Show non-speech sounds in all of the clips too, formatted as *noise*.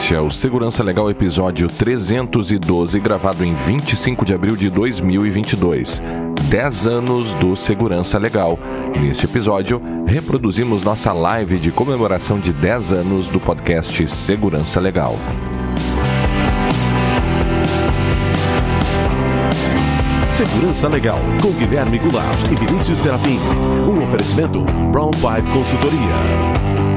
Este é o Segurança Legal episódio 312, gravado em 25 de abril de 2022. 10 anos do Segurança Legal. Neste episódio, reproduzimos nossa live de comemoração de 10 anos do podcast Segurança Legal. Segurança Legal, com Guilherme Goulart e Vinícius Serafim. Um oferecimento Brown Pipe Consultoria.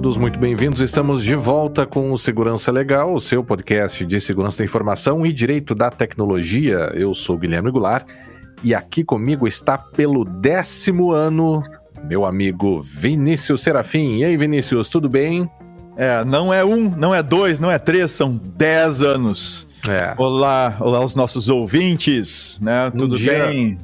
Todos muito bem-vindos. Estamos de volta com o Segurança Legal, o seu podcast de segurança da informação e direito da tecnologia. Eu sou Guilherme Goulart e aqui comigo está pelo décimo ano meu amigo Vinícius Serafim. E aí, Vinícius, tudo bem? É, não é um, não é dois, não é três, são dez anos. É. Olá, olá aos nossos ouvintes, né? tudo dia... bem?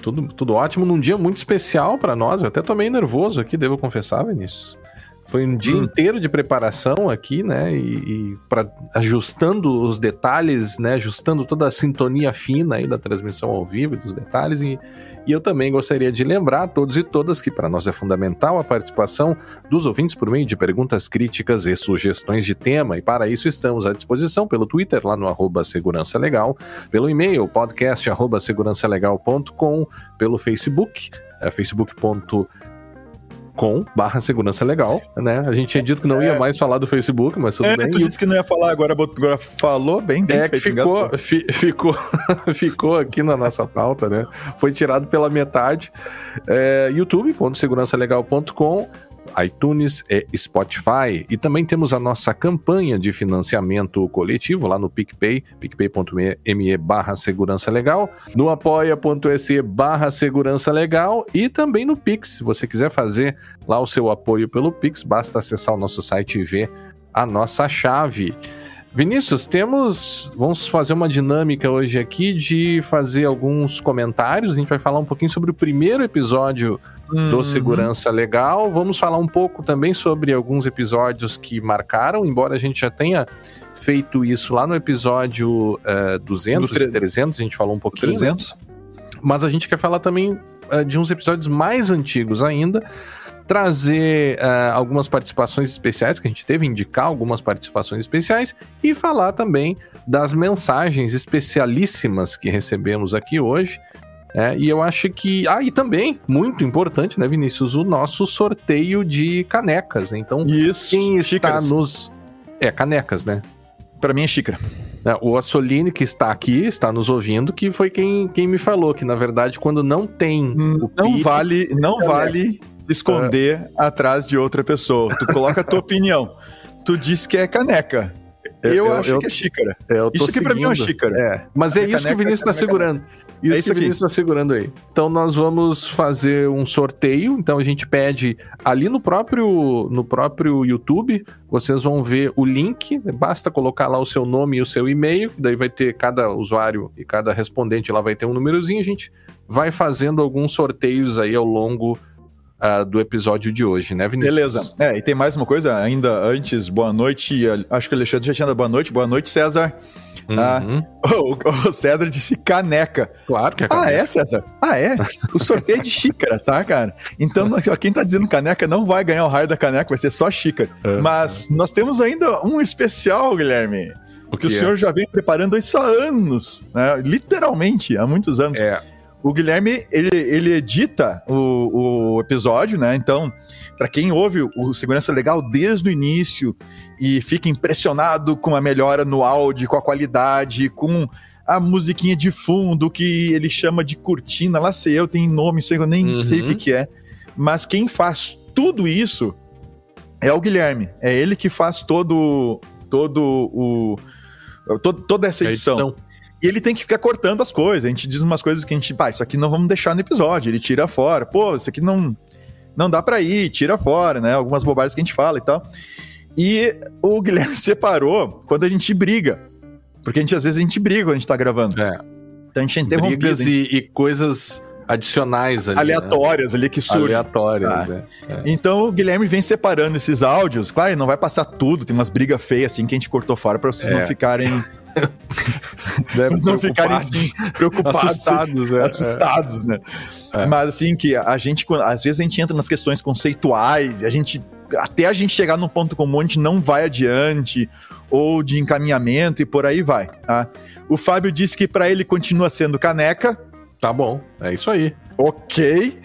Tudo, tudo ótimo, num dia muito especial para nós. Eu até tô meio nervoso aqui, devo confessar, Vinícius. Foi um dia hum. inteiro de preparação aqui, né? E, e para ajustando os detalhes, né? Ajustando toda a sintonia fina aí da transmissão ao vivo e dos detalhes. E, e eu também gostaria de lembrar a todos e todas que para nós é fundamental a participação dos ouvintes por meio de perguntas críticas e sugestões de tema. E para isso estamos à disposição pelo Twitter, lá no arroba Segurança Legal, pelo e-mail podcast arroba segurançalegal.com, pelo Facebook, é facebook.com com barra segurança legal, né? A gente tinha dito que não ia é. mais falar do Facebook, mas tudo é, bem. Tu disse que não ia falar, agora, agora falou bem, bem é que ficou, fi, ficou, *laughs* ficou aqui na nossa pauta, né? Foi tirado pela metade. É, youtube.segurançalegal.com iTunes e Spotify. E também temos a nossa campanha de financiamento coletivo lá no PicPay, picpay.me barra segurança legal, no apoia.se barra segurança legal e também no Pix. Se você quiser fazer lá o seu apoio pelo Pix, basta acessar o nosso site e ver a nossa chave. Vinícius, temos. Vamos fazer uma dinâmica hoje aqui de fazer alguns comentários. A gente vai falar um pouquinho sobre o primeiro episódio uhum. do Segurança Legal. Vamos falar um pouco também sobre alguns episódios que marcaram, embora a gente já tenha feito isso lá no episódio uh, 200 e 300, a gente falou um pouquinho. 300. Né? Mas a gente quer falar também uh, de uns episódios mais antigos ainda trazer uh, algumas participações especiais que a gente teve, indicar algumas participações especiais e falar também das mensagens especialíssimas que recebemos aqui hoje. É, e eu acho que. Ah, e também, muito importante, né, Vinícius, o nosso sorteio de canecas. Né? Então, Isso, quem está xícaras. nos. É, canecas, né? Para mim é xícara. É, o Assolini, que está aqui, está nos ouvindo, que foi quem, quem me falou que, na verdade, quando não tem. Hum, não vale, não vale se esconder uh... atrás de outra pessoa. Tu coloca a tua *laughs* opinião. Tu diz que é caneca. Eu, eu acho eu, que é xícara. Isso aqui pra mim é uma xícara. É, mas é isso que o Vinícius está segurando. Isso, é isso que o Vinícius está segurando aí. Então nós vamos fazer um sorteio. Então a gente pede ali no próprio, no próprio YouTube, vocês vão ver o link. Basta colocar lá o seu nome e o seu e-mail. Daí vai ter cada usuário e cada respondente lá vai ter um númerozinho. A gente vai fazendo alguns sorteios aí ao longo uh, do episódio de hoje, né, Vinícius? Beleza. É, e tem mais uma coisa ainda antes. Boa noite. Acho que o Alexandre já tinha dado boa noite. Boa noite, César. Ah, uhum. Ah, *laughs* o, o, César disse caneca. Claro que é caneca. Ah, é, César? Ah, é? O sorteio é de xícara, tá, cara? Então, *laughs* quem tá dizendo caneca não vai ganhar o raio da caneca, vai ser só xícara. Uhum. Mas nós temos ainda um especial, Guilherme. O que, que o senhor é? já vem preparando isso há anos, né? Literalmente, há muitos anos. É. O Guilherme, ele, ele edita o, o episódio, né? Então, para quem ouve o Segurança Legal desde o início e fica impressionado com a melhora no áudio, com a qualidade, com a musiquinha de fundo que ele chama de cortina, lá sei eu, tem nome, sei, eu nem uhum. sei o que, que é. Mas quem faz tudo isso é o Guilherme. É ele que faz todo, todo o. Todo, toda essa edição. edição. E ele tem que ficar cortando as coisas. A gente diz umas coisas que a gente, pá, isso aqui não vamos deixar no episódio. Ele tira fora. Pô, isso aqui não não dá para ir, tira fora, né? Algumas bobagens que a gente fala e tal. E o *laughs* Guilherme separou quando a gente briga. Porque a gente, às vezes, a gente briga quando a gente tá gravando. É. Então a gente é interrompido. Brigas e, e coisas adicionais ali. Aleatórias né? ali que surgem. Aleatórias, ah. é, é. Então o Guilherme vem separando esses áudios. Claro, ele não vai passar tudo, tem umas brigas feias assim que a gente cortou fora para vocês é. não ficarem. *laughs* não ficarem assim, preocupados, assustados, é, assustados né? É. Mas assim, que a gente, às vezes a gente entra nas questões conceituais e a gente, até a gente chegar num ponto comum, a gente não vai adiante, ou de encaminhamento e por aí vai. Tá? O Fábio disse que para ele continua sendo caneca, Tá bom, é isso aí. Ok.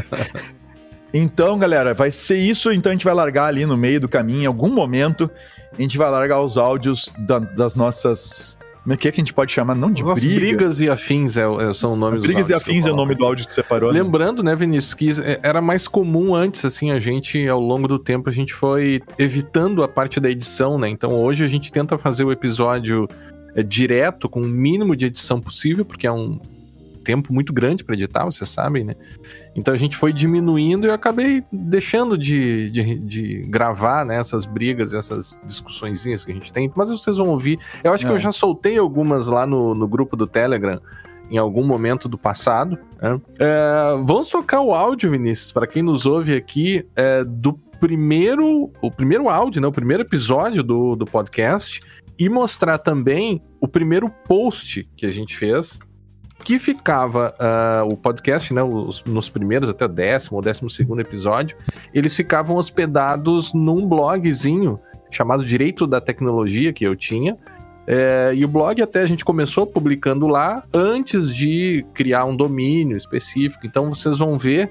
*laughs* então, galera, vai ser isso. Então a gente vai largar ali no meio do caminho, em algum momento, a gente vai largar os áudios da, das nossas. Como é que, é que a gente pode chamar? Não de briga. Brigas e afins é, é, são nomes Brigas e afins é o nome do áudio que você separou. Né? Lembrando, né, Vinícius, que era mais comum antes, assim, a gente, ao longo do tempo, a gente foi evitando a parte da edição, né? Então hoje a gente tenta fazer o episódio é, direto, com o mínimo de edição possível, porque é um, tempo muito grande para editar, vocês sabem, né? Então a gente foi diminuindo e eu acabei deixando de, de, de gravar né, essas brigas, essas discussõezinhas que a gente tem. Mas vocês vão ouvir. Eu acho é. que eu é. já soltei algumas lá no, no grupo do Telegram em algum momento do passado. Né? É, vamos tocar o áudio, Vinícius, para quem nos ouve aqui, é, do primeiro, o primeiro áudio, né, o primeiro episódio do, do podcast, e mostrar também o primeiro post que a gente fez que ficava uh, o podcast, né, os, nos primeiros até o décimo ou décimo segundo episódio, eles ficavam hospedados num blogzinho chamado Direito da Tecnologia que eu tinha. É, e o blog até a gente começou publicando lá antes de criar um domínio específico. Então vocês vão ver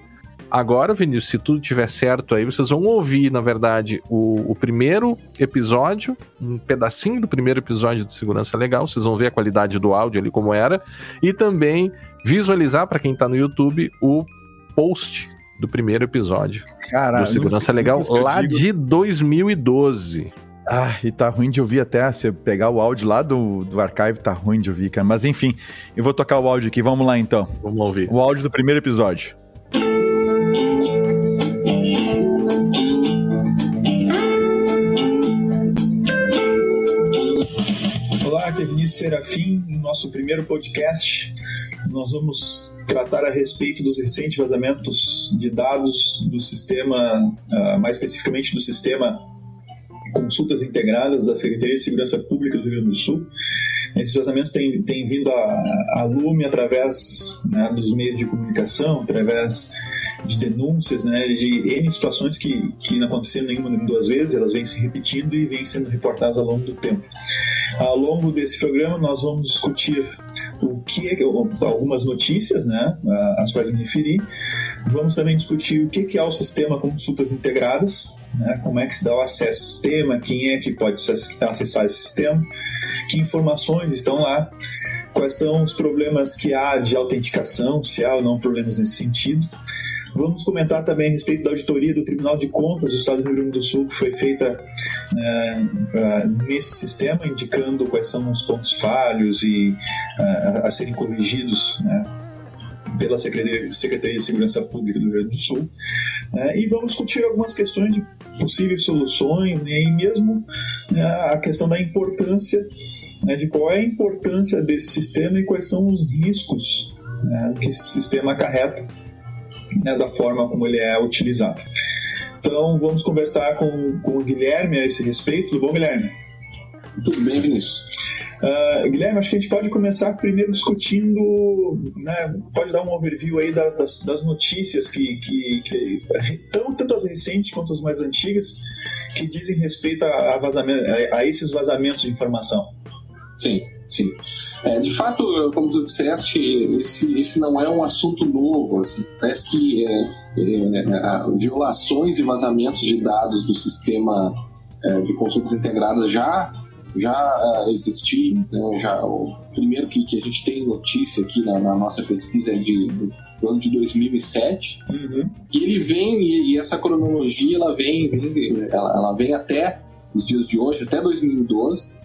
Agora, Vinícius, se tudo tiver certo aí, vocês vão ouvir, na verdade, o, o primeiro episódio, um pedacinho do primeiro episódio de Segurança Legal. Vocês vão ver a qualidade do áudio ali como era. E também visualizar, para quem está no YouTube, o post do primeiro episódio Caralho, do Segurança Legal lá digo. de 2012. Ah, e tá ruim de ouvir até. Se pegar o áudio lá do, do archive, tá ruim de ouvir, cara. Mas enfim, eu vou tocar o áudio aqui. Vamos lá então. Vamos ouvir. O áudio do primeiro episódio. Serafim, no nosso primeiro podcast. Nós vamos tratar a respeito dos recentes vazamentos de dados do sistema, uh, mais especificamente do sistema consultas integradas da Secretaria de Segurança Pública do Rio Grande do Sul. Esses vazamentos têm, têm vindo a lume através né, dos meios de comunicação, através de denúncias, né, de N situações que, que não aconteceram nenhuma nem duas vezes, elas vêm se repetindo e vêm sendo reportadas ao longo do tempo. Ao longo desse programa, nós vamos discutir o que é, algumas notícias, né, às quais me referi. Vamos também discutir o que é o sistema consultas integradas, né, como é que se dá o acesso ao sistema, quem é que pode acessar esse sistema, que informações estão lá, quais são os problemas que há de autenticação, se há ou não problemas nesse sentido. Vamos comentar também a respeito da auditoria do Tribunal de Contas do Estado do Rio Grande do Sul, que foi feita né, nesse sistema, indicando quais são os pontos falhos e a serem corrigidos né, pela Secretaria, Secretaria de Segurança Pública do Rio Grande do Sul. Né, e vamos discutir algumas questões de possíveis soluções né, e mesmo né, a questão da importância, né, de qual é a importância desse sistema e quais são os riscos né, que esse sistema acarreta né, da forma como ele é utilizado. Então, vamos conversar com, com o Guilherme a esse respeito. Tudo bom, Guilherme? Tudo bem, Vinícius. Uh, Guilherme, acho que a gente pode começar primeiro discutindo, né, pode dar um overview aí das, das, das notícias que, que, que *laughs* tão, tanto as recentes quanto as mais antigas, que dizem respeito a, a, vazamento, a, a esses vazamentos de informação. Sim. Sim. É, de fato, como tu disseste, esse, esse não é um assunto novo. Assim. Parece que é, é, violações e vazamentos de dados do sistema é, de consultas integradas já já uh, existiam. Né? Já, o primeiro que, que a gente tem notícia aqui na, na nossa pesquisa é de, do ano de 2007. Uhum. E ele vem, e, e, essa cronologia ela vem, vem ela, ela, vem até os dias de hoje, até 2012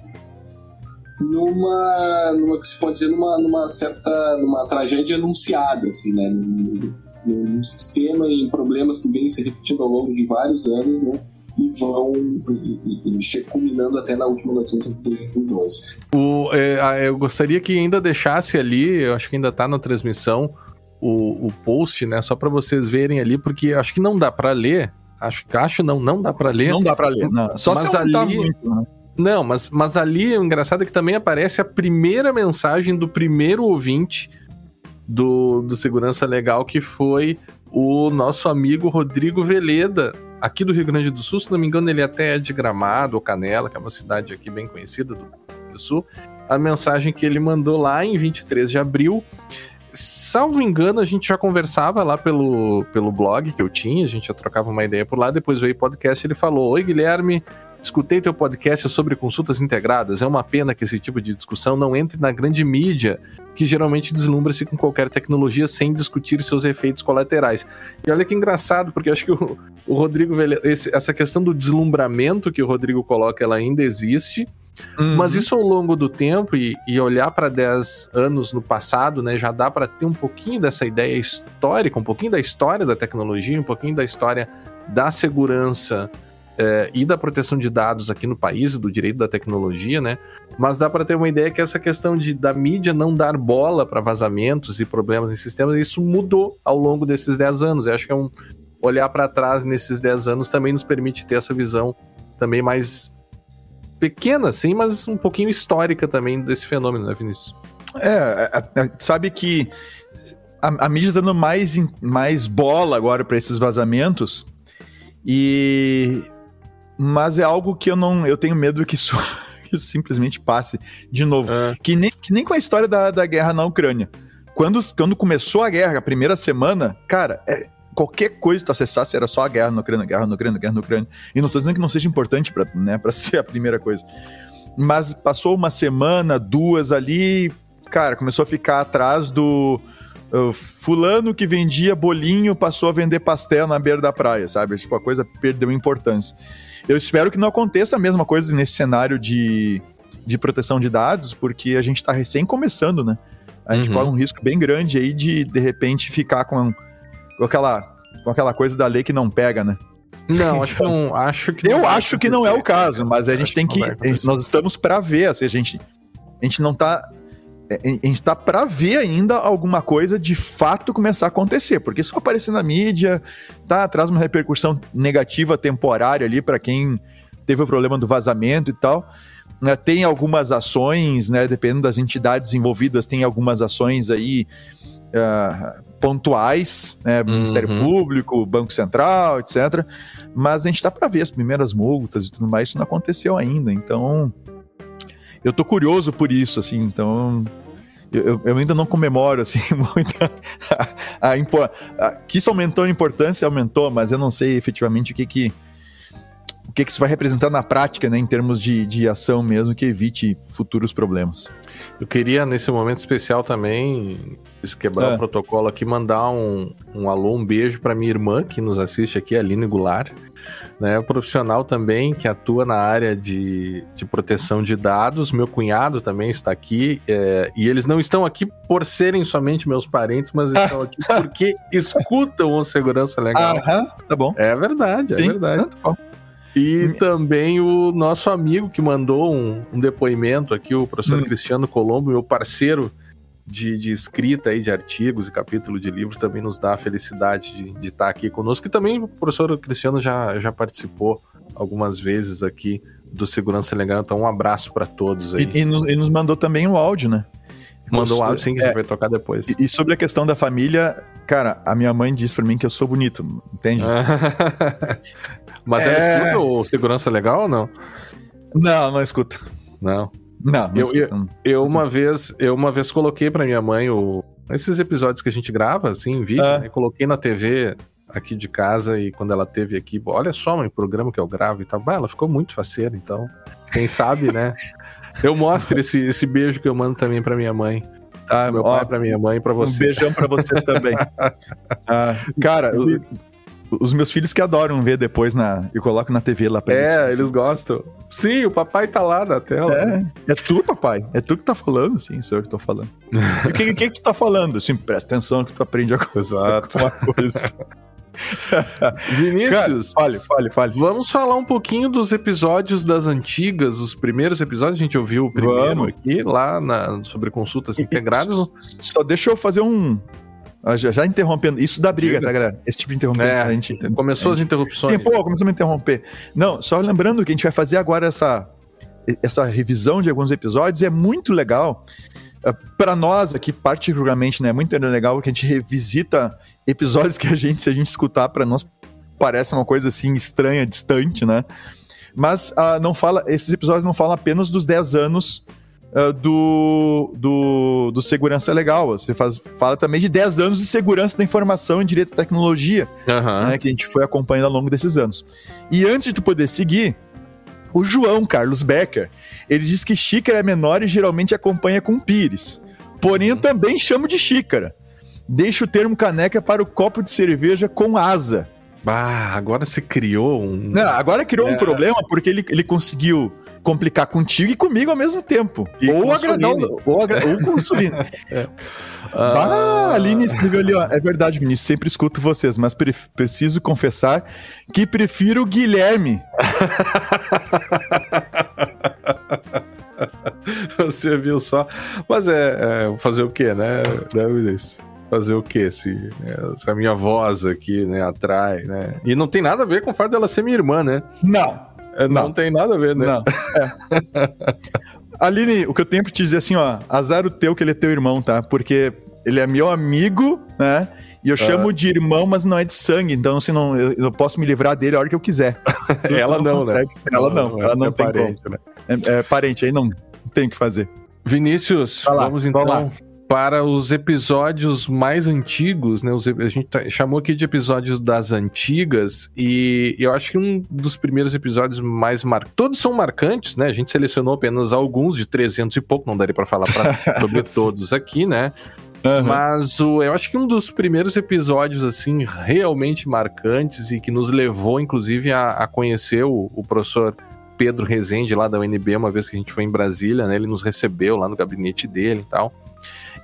numa, numa que se pode dizer numa, numa certa numa tragédia anunciada assim né num, num sistema em problemas que vêm se repetindo ao longo de vários anos né e vão e, e, culminando até na última notícia de 2012. O, é, eu gostaria que ainda deixasse ali, eu acho que ainda está na transmissão, o, o post, né? Só para vocês verem ali, porque acho que não dá para ler. Acho que acho não, não dá para ler. Não dá para ler. Não. Só Mas se ali- ali... muito, né? Não, mas, mas ali o engraçado é que também aparece a primeira mensagem do primeiro ouvinte do, do Segurança Legal, que foi o nosso amigo Rodrigo Veleda, aqui do Rio Grande do Sul. Se não me engano, ele até é de Gramado ou Canela, que é uma cidade aqui bem conhecida do Rio Grande do Sul. A mensagem que ele mandou lá em 23 de abril. Salvo engano, a gente já conversava lá pelo, pelo blog que eu tinha, a gente já trocava uma ideia por lá. Depois veio podcast ele falou: Oi, Guilherme, Escutei teu podcast sobre consultas integradas. É uma pena que esse tipo de discussão não entre na grande mídia, que geralmente deslumbra-se com qualquer tecnologia sem discutir seus efeitos colaterais. E olha que engraçado, porque acho que o, o Rodrigo, esse- essa questão do deslumbramento que o Rodrigo coloca, ela ainda existe. Mas isso ao longo do tempo e, e olhar para 10 anos no passado, né, já dá para ter um pouquinho dessa ideia histórica, um pouquinho da história da tecnologia, um pouquinho da história da segurança eh, e da proteção de dados aqui no país, do direito da tecnologia, né? Mas dá para ter uma ideia que essa questão de da mídia não dar bola para vazamentos e problemas em sistemas, isso mudou ao longo desses 10 anos. Eu acho que é um olhar para trás nesses 10 anos também nos permite ter essa visão também mais pequena, sim, mas um pouquinho histórica também desse fenômeno, né, Vinícius? É, é, é, sabe que a, a mídia dando mais, mais bola agora para esses vazamentos e mas é algo que eu não eu tenho medo que isso, *laughs* que isso simplesmente passe de novo É. que nem, que nem com a história da, da guerra na Ucrânia quando, quando começou a guerra a primeira semana cara é- qualquer coisa que tu acessasse era só a guerra na Ucrânia guerra na Ucrânia guerra na Ucrânia e não tô dizendo que não seja importante para né, pra *laughs* ser a primeira coisa mas passou uma semana duas ali cara, começou a ficar atrás do uh, fulano que vendia bolinho passou a vender pastel na beira da praia, sabe? Tipo, a coisa perdeu importância. Eu espero que não aconteça a mesma coisa nesse cenário de, de proteção de dados, porque a gente tá recém começando, né? A gente Uhum. corre um risco bem grande aí de, de repente, ficar com, com, aquela, com aquela coisa da lei que não pega, né? Não, acho que não. Acho que Eu acho que não é o caso, mas a gente tem que. Nós estamos para ver, assim, a gente, a gente não tá. A gente tá para ver ainda alguma coisa de fato começar a acontecer, porque só aparecer na mídia, tá, traz uma repercussão negativa temporária ali para quem teve o problema do vazamento e tal. né, tem algumas ações, né, dependendo das entidades envolvidas, tem algumas ações aí ah, pontuais, né, Ministério Uhum. Público, Banco Central, etc. Mas a gente tá para ver as primeiras multas e tudo mais, isso não aconteceu ainda, então eu tô curioso por isso, assim, então eu, eu- ainda não comemoro, assim, *laughs* muito a, a a- que isso aumentou a importância, aumentou, mas eu não sei efetivamente o que que o que que isso vai representar na prática, né, em termos de, de ação mesmo, que evite futuros problemas. Eu queria, nesse momento especial também, isso quebrar Ah. o protocolo aqui, mandar um, um alô, um beijo para minha irmã que nos assiste aqui, a Aline Goulart, né, profissional também que atua na área de, de proteção de dados. Meu cunhado também está aqui, é, e eles não estão aqui por serem somente meus parentes, mas estão aqui *laughs* porque escutam o Segurança Legal. Aham, tá bom. É verdade, é Sim, verdade. tá bom. E também o nosso amigo que mandou um, um depoimento aqui, o professor Hum. Cristiano Colombo, meu parceiro de, de escrita aí de artigos e capítulo de livros, também nos dá a felicidade de, de estar aqui conosco. E também o professor Cristiano já, já participou algumas vezes aqui do Segurança Legal, então um abraço para todos aí. E, e nos, e nos mandou também o áudio, né? Mandou um Os- áudio sim que a gente vai tocar depois. E, e sobre a questão da família, cara, a minha mãe diz pra mim que eu sou bonito, entende? *laughs* Mas ela É. escuta o Segurança Legal ou não? Não, não escuta. Não. Não, Eu- escuta. Eu uma vez, eu uma vez coloquei pra minha mãe o esses episódios que a gente grava assim em vídeo, Ah. né? coloquei na TV aqui de casa e quando ela teve aqui, olha só, mãe, o programa que eu gravo e tal. Bah, ela ficou muito faceira, então, quem sabe, né? *laughs* Eu mostro esse, esse beijo que eu mando também pra minha mãe, Tá, meu ó, pai, pra minha mãe e pra um você. beijão pra vocês também. *laughs* Ah, cara, os meus filhos que adoram ver depois na. Eu coloco na TV lá pra É, eles gostam. Sim, o papai tá lá na tela. É, é tu, papai. É tu que tá falando, sim, sou eu que tô falando. O que, que, que tu tá falando? Sim, presta atenção que tu aprende a coisa. Exato. *laughs* Uma coisa. *laughs* Cara, Vinícius, fale, fale, fale. Vamos falar um pouquinho dos episódios das antigas, os primeiros episódios. A gente ouviu o primeiro Vamos. aqui, lá na- sobre consultas E- integradas. Só deixa eu fazer um, Já, já interrompendo. Isso dá briga, tá, galera? Esse tipo de interrupção. É, a gente, Começou as interrupções. Sim, pô, começamos a interromper. Não, só lembrando que a gente vai fazer agora essa, essa revisão de alguns episódios e é muito legal. Para nós aqui, particularmente, né? É muito legal que a gente revisita episódios que a gente, se a gente escutar, para nós parece uma coisa assim estranha, distante, né? Mas ah, não fala, esses episódios não falam apenas dos 10 anos ah, do, do, do Segurança Legal. Você faz, fala também de 10 anos de segurança da informação em direito à tecnologia Aham. né, que a gente foi acompanhando ao longo desses anos. E antes de tu poder seguir, o João Carlos Becker, ele diz que xícara é menor e geralmente acompanha com pires. Porém, eu também chamo de xícara. Deixa o termo caneca para o copo de cerveja com asa. Ah, agora você criou um. Não, agora criou É. um problema porque ele, ele conseguiu complicar contigo e comigo ao mesmo tempo. E ou agradar ou, agra- ou com o Suline. *laughs* Ah, a Aline escreveu ali, ó. É verdade, Vinícius, sempre escuto vocês, mas pre- preciso confessar que prefiro o Guilherme. *laughs* Você viu só. Mas é, é, fazer o quê, né? né Vinícius? Fazer o quê? Se, né, se a minha voz aqui, né, atrai, né? E não tem nada a ver com o fato dela ser minha irmã, né? Não. É, não. Não. tem nada a ver, né? Não. *laughs* É. Aline, o que eu tenho pra te dizer assim, ó, azar o teu que ele é teu irmão, tá? Porque ele é meu amigo, né? E eu chamo de irmão, mas não é de sangue, então assim, não, eu, eu posso me livrar dele a hora que eu quiser. *laughs* Tu- tu Ela não, né? consegue. Ela não, ela não é tem parente, né? como. É, é parente, aí não tem o que fazer. Vinícius, lá, vamos então lá. Para os episódios mais antigos, né? Os a gente tá- chamou aqui de episódios das antigas e eu acho que um dos primeiros episódios mais marcantes. Todos são marcantes, né? A gente selecionou apenas alguns de 300 e pouco, não daria para falar pra- *laughs* sobre todos aqui, né? Mas o, eu acho que um dos primeiros episódios, assim, realmente marcantes e que nos levou, inclusive, a, a conhecer o, o professor Pedro Rezende, lá da UNB, uma vez que a gente foi em Brasília, né? Ele nos recebeu lá no gabinete dele e tal.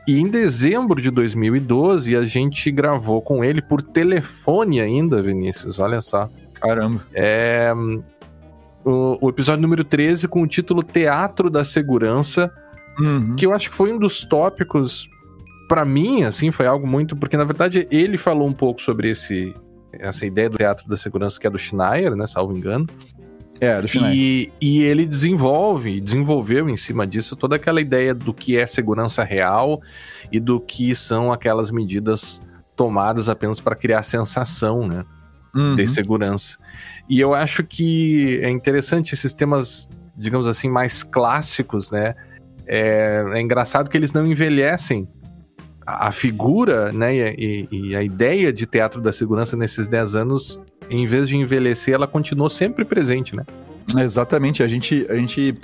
E em dezembro de 2012, a gente gravou com ele por telefone ainda, Vinícius, olha só. Caramba. É, o, o episódio número 13 com o título Teatro da Segurança, Uhum. que eu acho que foi um dos tópicos Pra mim, assim, foi algo muito porque na verdade ele falou um pouco sobre esse essa ideia do teatro da segurança que é do Schneier, né, salvo engano. É, do. E, e ele desenvolve, desenvolveu em cima disso toda aquela ideia do que é segurança real e do que são aquelas medidas tomadas apenas para criar sensação, né? Uhum. de segurança. E eu acho que é interessante esses temas, digamos assim, mais clássicos, né? É, é engraçado que eles não envelhecem. A, a figura, né, e, e- e a ideia de teatro da segurança nesses 10 anos, em vez de envelhecer, ela continuou sempre presente, né? Exatamente, a gente, a gente.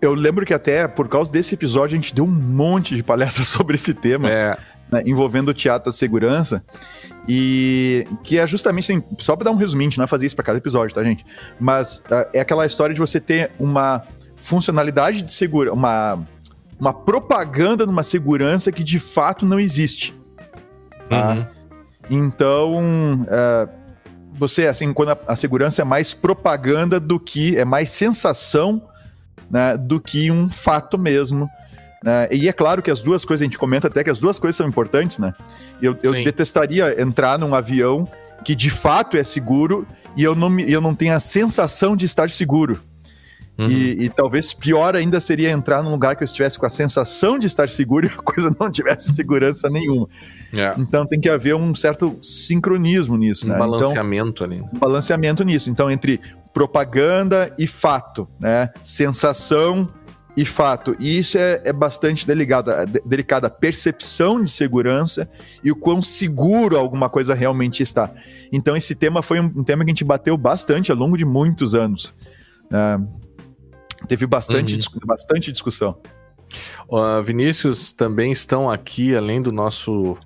Eu lembro que até por causa desse episódio a gente deu um monte de palestras *laughs* sobre esse tema, É, né, envolvendo o teatro da segurança. E que é justamente assim, só pra dar um resuminho, a gente não vai fazer isso pra cada episódio, tá, gente? Mas ah, é aquela história de você ter uma funcionalidade de segurança, uma, uma propaganda numa segurança que de fato não existe. Tá? uhum. Então, é, você, assim, quando a, a segurança é mais propaganda do que, é mais sensação, né, do que um fato mesmo. né? E é claro que as duas coisas, a gente comenta até que as duas coisas são importantes, né? Eu, eu detestaria entrar num avião que de fato é seguro e eu não, me- eu não tenho a sensação de estar seguro. Uhum. E, e talvez pior ainda seria entrar num lugar que eu estivesse com a sensação de estar seguro e a *laughs* coisa não tivesse segurança nenhuma. É, Então tem que haver um certo sincronismo nisso, um né? Então, balanceamento ali. um balanceamento nisso. Então, entre propaganda e fato, né? Sensação e fato. E isso é, é bastante delicado, é de- delicado. A percepção de segurança e o quão seguro alguma coisa realmente está. Então, esse tema foi um, um tema que a gente bateu bastante ao longo de muitos anos. né? Teve bastante, Uhum. bastante discussão. Ó, Vinícius, também estão aqui, além do nosso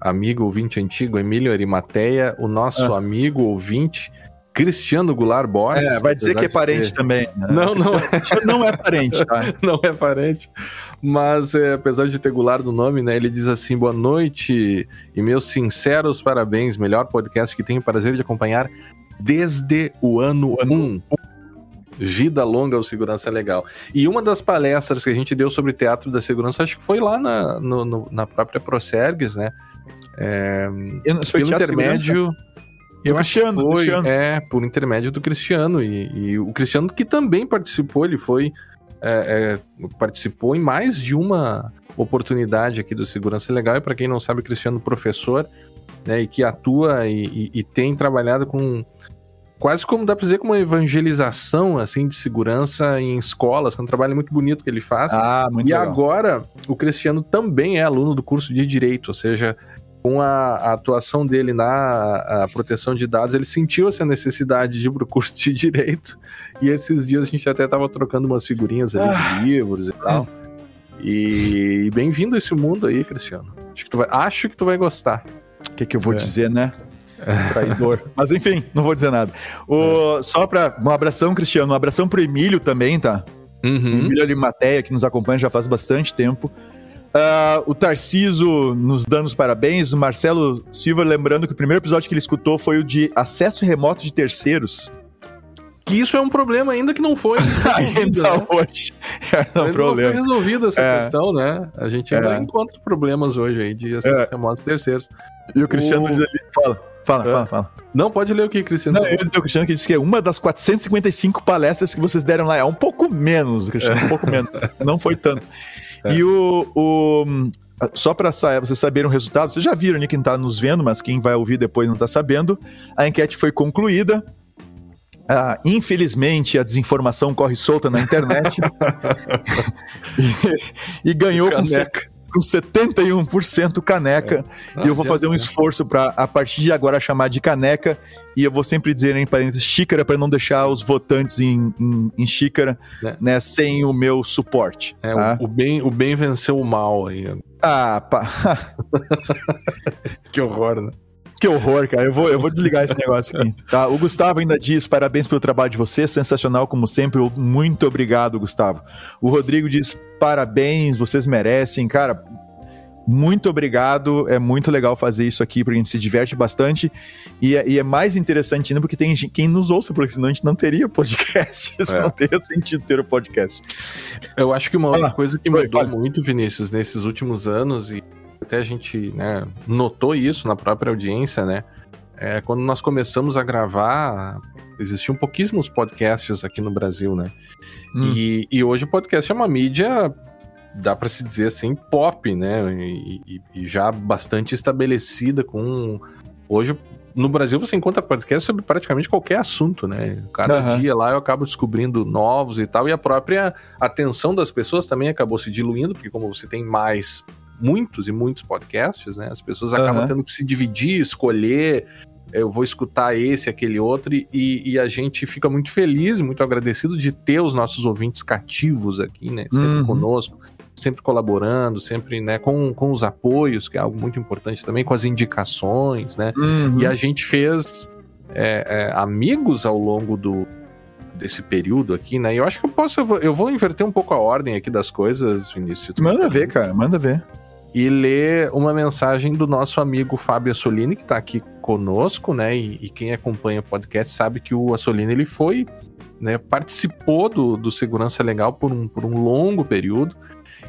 amigo ouvinte antigo, Emílio Arimateia, o nosso amigo ouvinte, Cristiano Goulart Borges. É, vai dizer que é parente também. né? Não, não Cristiano não é parente, tá? *laughs* não é parente, mas é, apesar de ter Goulart no nome, né, ele diz assim, boa noite e meus sinceros parabéns, melhor podcast que tenho o prazer de acompanhar desde o ano 1. Vida longa ao Segurança Legal. E uma das palestras que a gente deu sobre teatro da segurança, acho que foi lá na, no- no- na própria Procergues, né? É, Eu pelo intermédio. Eu acho que Cristiano, foi, Cristiano. é, por intermédio do Cristiano. E, e o Cristiano que também participou, ele foi. é, é, participou em mais de uma oportunidade aqui do Segurança Legal. E para quem não sabe, o Cristiano professor, né, e que atua e, e- e tem trabalhado com quase como dá para dizer como uma evangelização assim de segurança em escolas, que é um trabalho muito bonito que ele faz. Ah, muito E legal. agora, o Cristiano também é aluno do curso de Direito, ou seja, com a, a atuação dele na proteção de dados, ele sentiu essa necessidade de ir pro curso de Direito. E esses dias a gente até tava trocando umas figurinhas ali Ah. de livros e tal. E, bem-vindo a esse mundo aí, Cristiano. Acho que tu vai, acho que tu vai gostar. O que, que eu vou É. dizer, né? Traidor. Mas enfim, não vou dizer nada. O, Só pra. Um abração, Cristiano. Um abração pro Emílio também, tá? Uhum. Emílio Alimateia, que nos acompanha já faz bastante tempo. Ah, o Tarciso nos dando os parabéns. O Marcelo Silva lembrando que o primeiro episódio que ele escutou foi o de acesso remoto de terceiros. Que isso é um problema ainda que não foi *laughs* Ainda né? hoje. É um Ainda Não foi problema. resolvida essa É. questão, né? A gente ainda É. encontra problemas hoje aí de acesso É. remoto terceiros. E o Cristiano O- diz ali. Fala, fala, É. fala, fala. Não, pode ler o que, Cristiano. Não, eu ia dizer o Cristiano que disse que é uma das 455 palestras que vocês deram lá. É um pouco menos, Cristiano, um pouco menos. Não foi tanto. É. E o. o- só para vocês saberem o resultado, vocês já viram ali quem tá nos vendo, mas quem vai ouvir depois não tá sabendo. A enquete foi concluída. Ah, infelizmente, a desinformação corre solta na internet. *laughs* *laughs* e, e ganhou com. Com 71% caneca. Ah, E eu vou fazer um esforço para a partir de agora chamar de caneca. E eu vou sempre dizer em parênteses xícara para não deixar os votantes em, em, em xícara, Né? né? Sem o meu suporte. É, tá? o, o bem, o bem venceu o mal aí. Ah, pá. *laughs* Que horror, né? Que horror, cara. Eu vou, eu vou desligar esse negócio aqui. Tá? O Gustavo ainda diz: parabéns pelo trabalho de vocês, sensacional como sempre. Muito obrigado, Gustavo. O Rodrigo diz: parabéns, vocês merecem. Cara, muito obrigado. É muito legal fazer isso aqui, porque a gente se diverte bastante. E é, e é mais interessante ainda porque tem gente- quem nos ouça, porque senão a gente não teria podcast. *laughs* É. não teria sentido ter o podcast. Eu acho que uma Ah, coisa que foi, mudou fale. muito, Vinícius, nesses últimos anos, e até a gente né, notou isso na própria audiência, né? É, quando nós começamos a gravar, existiam pouquíssimos podcasts aqui no Brasil, né? Hum. E, e hoje o podcast é uma mídia, dá para se dizer assim, pop, né? E, e- e já bastante estabelecida com. Hoje, no Brasil, você encontra podcast sobre praticamente qualquer assunto, né? Cada Aham. dia lá eu acabo descobrindo novos e tal, e a própria atenção das pessoas também acabou se diluindo, porque como você tem mais. Muitos e muitos podcasts, né? As pessoas acabam Aham. tendo que se dividir, escolher, eu vou escutar esse, aquele outro, e, e a gente fica muito feliz, muito agradecido de ter os nossos ouvintes cativos aqui, né? Sempre Uhum. conosco, sempre colaborando, sempre né, com, com os apoios, que é algo muito importante também, com as indicações, né? Uhum. E a gente fez é, é, amigos ao longo do desse período aqui, né? E eu acho que eu posso, eu vou, eu vou inverter um pouco a ordem aqui das coisas, Vinícius. Manda ver, cara, manda ver. E ler uma mensagem do nosso amigo Fábio Assolini, que está aqui conosco, né? E, e quem acompanha o podcast sabe que o Assolini ele foi, né? Participou do, do Segurança Legal por um, por um longo período.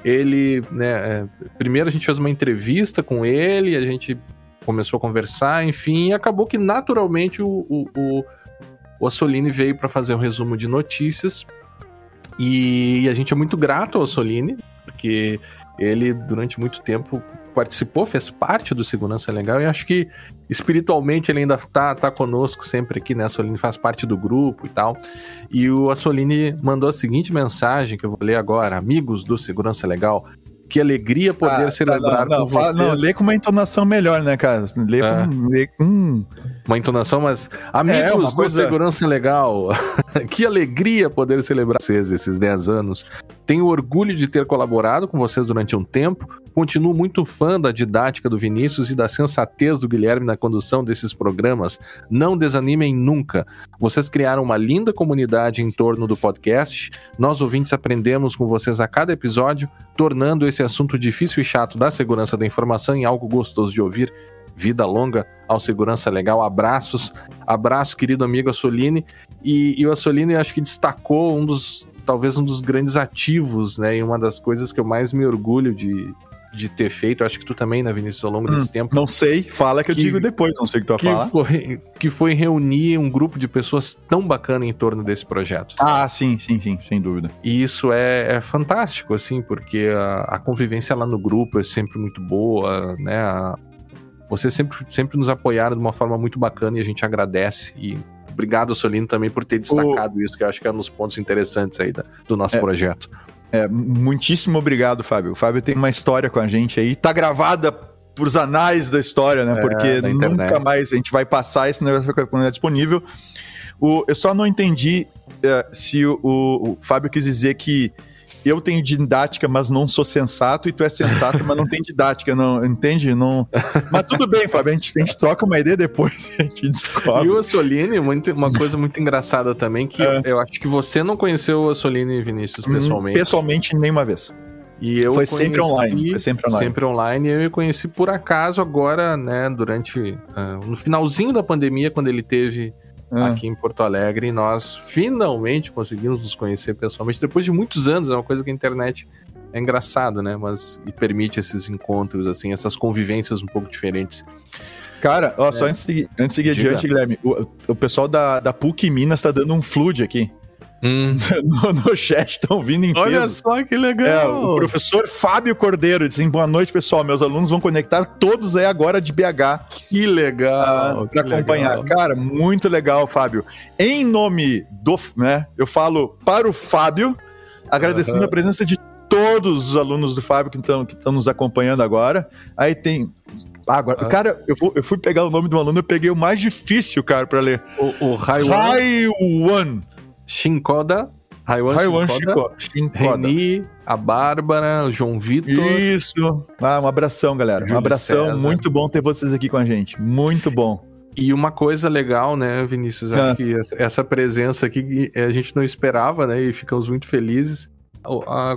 Ele, né? é, primeiro a gente fez uma entrevista com ele, a gente começou a conversar, enfim, e acabou que naturalmente o, o, o, o Assolini veio para fazer um resumo de notícias. E a gente é muito grato ao Assolini, porque ele durante muito tempo participou, fez parte do Segurança Legal e acho que espiritualmente ele ainda tá, tá conosco sempre aqui, né? A Assolini faz parte do grupo e tal. E o Assolini mandou a seguinte mensagem que eu vou ler agora: Amigos do Segurança Legal, que alegria poder Ah, celebrar tá, não, não, com fala- vocês. não, lê com uma entonação melhor, né, cara? Lê É. com. Lê com... Uma entonação, mas amigos É, uma do coisa- Segurança Legal, *laughs* que alegria poder celebrar vocês esses 10 anos. Tenho orgulho de ter colaborado com vocês durante um tempo. Continuo muito fã da didática do Vinícius e da sensatez do Guilherme na condução desses programas. Não desanimem nunca. Vocês criaram uma linda comunidade em torno do podcast. Nós ouvintes aprendemos com vocês a cada episódio, tornando esse assunto difícil e chato da segurança da informação em algo gostoso de ouvir. Vida longa ao Segurança Legal. Abraços. Abraço, querido amigo Assolini. E, e o Assolini acho que destacou um dos, talvez um dos grandes ativos, né? E uma das coisas que eu mais me orgulho de, de ter feito, acho que tu também, né, Vinícius, ao longo desse tempo. Não sei, fala que, eu Que- digo depois, não sei o que tu vai Que falar. foi, que foi reunir um grupo de pessoas tão bacana em torno desse projeto. Ah, sim, sim, sim, sem dúvida. E isso é, é fantástico, assim, porque a, a convivência lá no grupo é sempre muito boa, né? A- vocês sempre, sempre nos apoiaram de uma forma muito bacana e a gente agradece. E obrigado, Solino, também por ter destacado isso, que eu acho que é um dos pontos interessantes aí da- do nosso É. projeto. É, muitíssimo obrigado, Fábio. O Fábio tem uma história com a gente aí, tá gravada pros anais da história, né? É, Porque nunca mais a gente vai passar esse negócio quando é disponível. O, eu só não entendi é, se o, o- o Fábio quis dizer que eu tenho didática, mas não sou sensato, e tu é sensato, mas não tem didática, não, entende? Não... Mas tudo bem, Fábio, a gente, a gente troca uma ideia depois, *laughs* a gente descobre. E o Assolini, muito- uma coisa muito engraçada também, que É. eu acho que você não conheceu o Assolini, Vinícius, pessoalmente. Hum, Pessoalmente, nenhuma vez. E eu Foi sempre online, foi sempre online. Sempre online. E eu me conheci por acaso agora, né, durante. ah, no finalzinho da pandemia, quando ele teve Ah. aqui em Porto Alegre, e nós finalmente conseguimos nos conhecer pessoalmente, depois de muitos anos, é uma coisa que a internet é engraçado, né? Mas e permite esses encontros, assim, essas convivências um pouco diferentes. Cara, ó, só antes de, seguir- antes de seguir É. Diga. adiante, Guilherme, o, o pessoal da, da PUC Minas tá dando um flood aqui. *laughs* No, no chat estão vindo em Olha peso. só que É, legal! o professor Fábio Cordeiro disse assim, boa noite, pessoal. Meus alunos vão conectar todos aí agora de BH Que legal! para que acompanhar. legal. Cara, muito legal, Fábio. Em nome do, né, eu falo para o Fábio, agradecendo Aham. a presença de todos os alunos do Fábio que estão que nos acompanhando agora. Aí tem ah, agora, Ah. cara, eu, vou- eu fui pegar o nome do aluno, eu peguei o mais difícil, cara, para ler. O, o Raiwan Raiwan. Shinkoda, Raiwan Raiwan Shinkoda, Shinkoda. Reni, a Bárbara, o João Vitor. Isso. Ah, um abração, galera. Um Júlio abração. César. Muito bom ter vocês aqui com a gente. Muito bom. E uma coisa legal, né, Vinícius? Ah. Acho que essa- presença aqui que a gente não esperava, né? E ficamos muito felizes.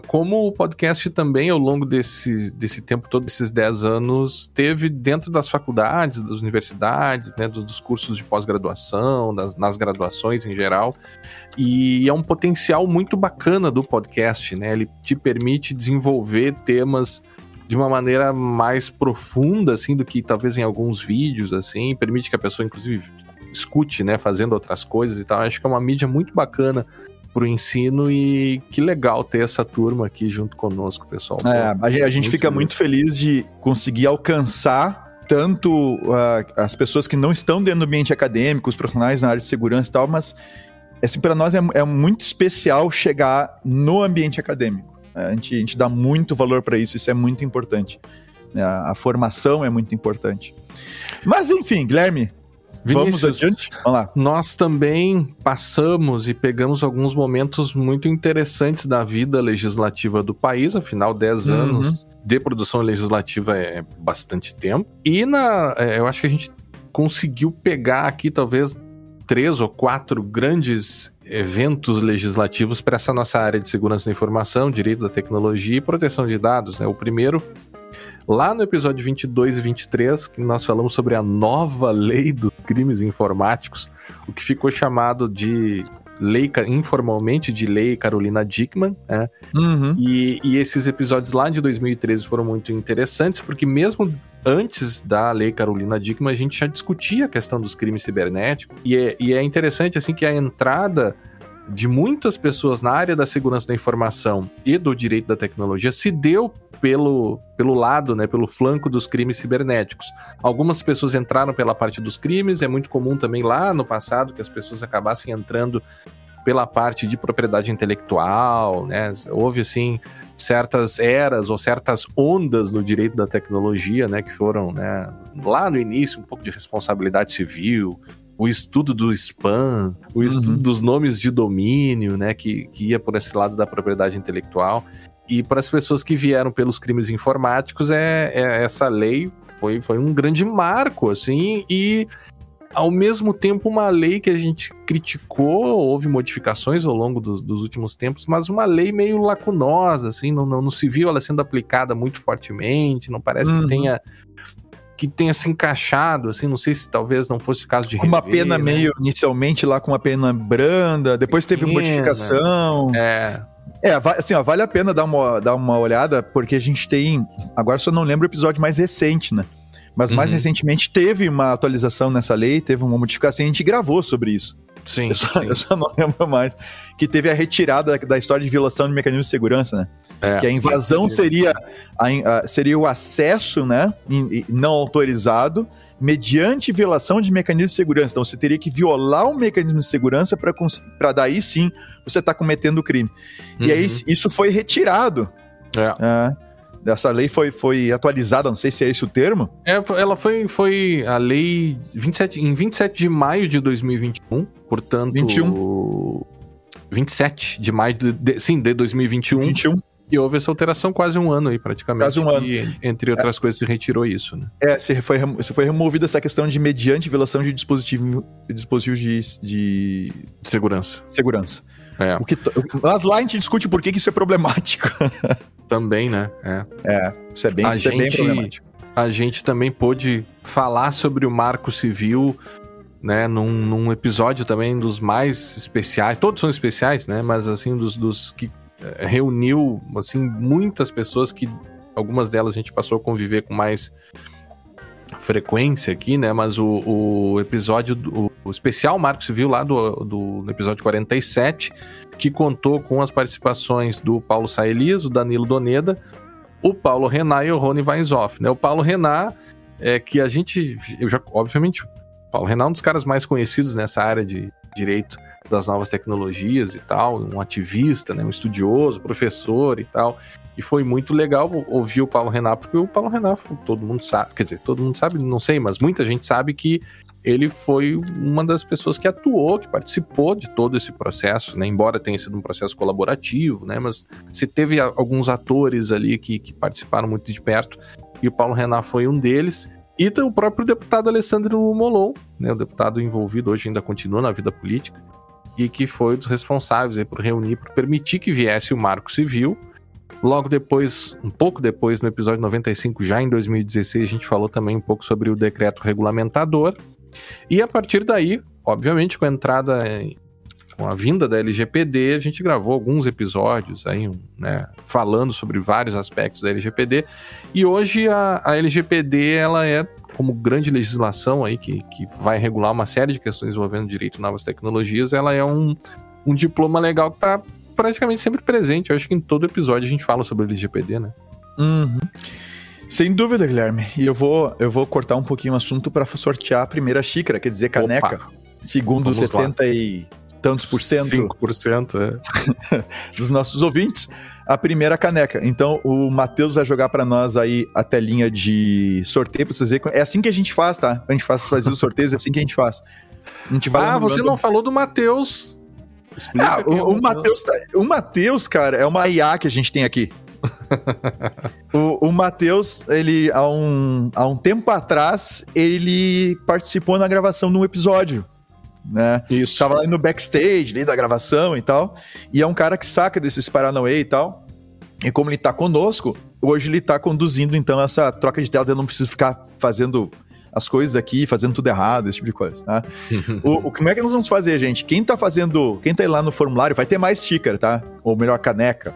Como o podcast também, ao longo desse, desse tempo todo, desses 10 anos, teve dentro das faculdades, das universidades, né, dos, dos cursos de pós-graduação, nas graduações em geral. E é um potencial muito bacana do podcast, né? Ele te permite desenvolver temas de uma maneira mais profunda, assim, do que talvez em alguns vídeos, assim, permite que a pessoa, inclusive, escute, né, fazendo outras coisas e tal. Acho que é uma mídia muito bacana pro ensino e que legal ter essa turma aqui junto conosco, pessoal. É, a gente, a gente muito fica feliz. muito feliz de conseguir alcançar tanto ah, as pessoas que não estão dentro do ambiente acadêmico, os profissionais na área de segurança e tal, mas assim, para nós é, é muito especial chegar no ambiente acadêmico. A gente, a gente dá muito valor para isso, isso é muito importante. né? A, a formação é muito importante. Mas enfim, Guilherme, vamos Vinícius, adiante? Vamos lá. Nós também passamos e pegamos alguns momentos muito interessantes da vida legislativa do país, afinal, 10 Uhum. anos de produção legislativa é bastante tempo. E na, é, eu acho que a gente conseguiu pegar aqui talvez três ou quatro grandes eventos legislativos para essa nossa área de segurança da informação, direito da tecnologia e proteção de dados. Né? O primeiro, lá no episódio 22 e 23, que nós falamos sobre a nova lei dos crimes informáticos, o que ficou chamado de lei, informalmente de lei Carolina Dickman, né? Uhum. E, e esses episódios lá de 2013 foram muito interessantes, porque mesmo antes da lei Carolina Dickman, a gente já discutia a questão dos crimes cibernéticos. E é, e é interessante, assim, que a entrada de muitas pessoas na área da segurança da informação e do direito da tecnologia se deu pelo, pelo lado, né, pelo flanco dos crimes cibernéticos. Algumas pessoas entraram pela parte dos crimes, é muito comum também lá no passado que as pessoas acabassem entrando pela parte de propriedade intelectual, né? Houve assim certas eras ou certas ondas no direito da tecnologia, né, que foram, né, lá no início um pouco de responsabilidade civil, o estudo do spam, o estudo dos nomes de domínio, né, que, que ia por esse lado da propriedade intelectual. E para as pessoas que vieram pelos crimes informáticos, é, é- essa lei foi, foi um grande marco, assim, e ao mesmo tempo uma lei que a gente criticou, houve modificações ao longo dos, dos últimos tempos, mas uma lei meio lacunosa, assim, não, não, não se viu ela sendo aplicada muito fortemente, não parece Uhum. que tenha que tenha se encaixado, assim, não sei se talvez não fosse o caso de Com uma rever, pena né? meio, inicialmente lá com uma pena branda, depois teve Pequena. modificação. É, É, assim, ó, vale a pena dar uma, dar uma olhada, porque a gente tem. Agora só não lembro o episódio mais recente, né? Mas mais Uhum. recentemente teve uma atualização nessa lei, teve uma modificação e a gente gravou sobre isso. Sim, Eu só, *laughs* eu só não lembro mais. Que teve a retirada da história de violação de mecanismo de segurança, né? É. Que a invasão seria, a a- seria o acesso, né? in- in- não autorizado, mediante violação de mecanismo de segurança. Então você teria que violar o mecanismo de segurança para daí sim você estar cometendo o crime. E aí Uhum. isso foi retirado. É. É. Essa lei foi, foi atualizada, não sei se é esse o termo. É, ela foi, foi a lei 27, em 27 de maio de 2021, portanto. 21. 27 de maio de, de- sim, de 2021. 21. E houve essa alteração quase um ano aí, praticamente. Quase um ano. E, entre outras coisas, se retirou isso, né? É, se foi, se foi removida essa questão de mediante violação de dispositivo, dispositivos de, de Segurança. segurança. É, O que, mas lá a gente discute por que, que isso é problemático. *laughs* também, né? É. É, isso é bem, A isso é bem gente- problemático. A gente também pôde falar sobre o marco civil, né? Num, num episódio também dos mais especiais. Todos são especiais, né? Mas assim, dos, dos que eh, reuniu, assim, muitas pessoas que algumas delas a gente passou a conviver com mais frequência aqui, né? Mas o, o episódio, do, o especial Marco Civil lá do, do episódio 47, que contou com as participações do Paulo Saelias, o Danilo Doneda, o Paulo Renan e o Rony Weinzoff, né? O Paulo Renan, é que a gente, eu já, obviamente, o Paulo Renan é um dos caras mais conhecidos nessa área de direito das novas tecnologias e tal, um ativista, né? Um estudioso, professor e tal. E foi muito legal ouvir o Paulo Renan, porque o Paulo Renan, todo mundo sabe, quer dizer, todo mundo sabe, não sei, mas muita gente sabe que ele foi uma das pessoas que atuou, que participou de todo esse processo, né? Embora tenha sido um processo colaborativo, né? Mas se teve alguns atores ali que, que participaram muito de perto, e o Paulo Renan foi um deles. E o próprio deputado Alessandro Molon, né? O deputado envolvido hoje ainda continua na vida política, e que foi um dos responsáveis aí por reunir, por permitir que viesse o Marco Civil. Logo depois, um pouco depois, no episódio 95, já em 2016, a gente falou também um pouco sobre o decreto regulamentador. E a partir daí, obviamente, com a entrada, com a vinda da LGPD, a gente gravou alguns episódios aí, né, falando sobre vários aspectos da LGPD. E hoje a, a LGPD, ela é como grande legislação aí que, que vai regular uma série de questões envolvendo direito e novas tecnologias, ela é um, um diploma legal que está praticamente sempre presente. Eu acho que em todo episódio a gente fala sobre a LGPD, né? Uhum. Sem dúvida, Guilherme. E eu vou, eu vou cortar um pouquinho o assunto para sortear a primeira xícara, quer dizer, caneca. Opa, Segundo Vamos lá. 70 e tantos por cento 5%, é. *laughs* dos nossos ouvintes, a primeira caneca. Então, o Matheus vai jogar para nós aí a telinha de sorteio para vocês verem. É assim que a gente faz, tá? A gente faz fazer os sorteios, é assim que a gente faz. A gente vai Ah, você não falou do Matheus. Explica Ah, é o, o Matheus, tá- o Matheus, cara, é uma IA que a gente tem aqui. O o Matheus, ele, há um, há um tempo atrás, ele participou na gravação de um episódio, né? Isso. Tava lá no backstage, ali da gravação e tal. E é um cara que saca desses Paranauê e tal. E como ele tá conosco, hoje ele tá conduzindo, então, essa troca de tela. Eu não preciso ficar fazendo as coisas aqui, fazendo tudo errado, esse tipo de coisa, tá? *laughs* o, o- como é que nós vamos fazer, gente? Quem tá fazendo, quem tá lá no formulário, vai ter mais xícara, tá? Ou melhor, caneca.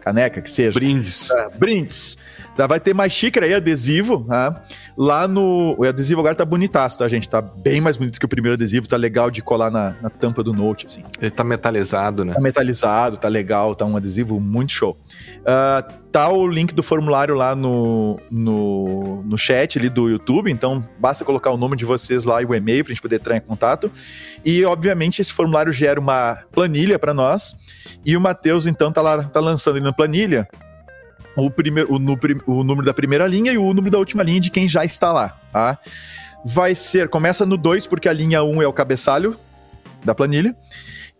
Caneca, que seja. Brindes. É, brindes. Tá, vai ter mais xícara e adesivo, tá? Lá no. O adesivo agora tá bonitaço, tá, gente? Tá bem mais bonito que o primeiro adesivo, tá legal de colar na, na tampa do Note, assim. Ele tá metalizado, né? Tá metalizado, tá legal, tá um adesivo muito show. Ah, tá o link do formulário lá no, no, no chat ali do YouTube, então basta colocar o nome de vocês lá e o e-mail pra gente poder entrar em contato. E, obviamente, esse formulário gera uma planilha para nós. E o Matheus, então, tá, lá, tá lançando ali na planilha o, primeiro, o, nu- o número da primeira linha e o número da última linha de quem já está lá, tá? Vai ser, começa no 2, porque a linha 1 um é o cabeçalho da planilha.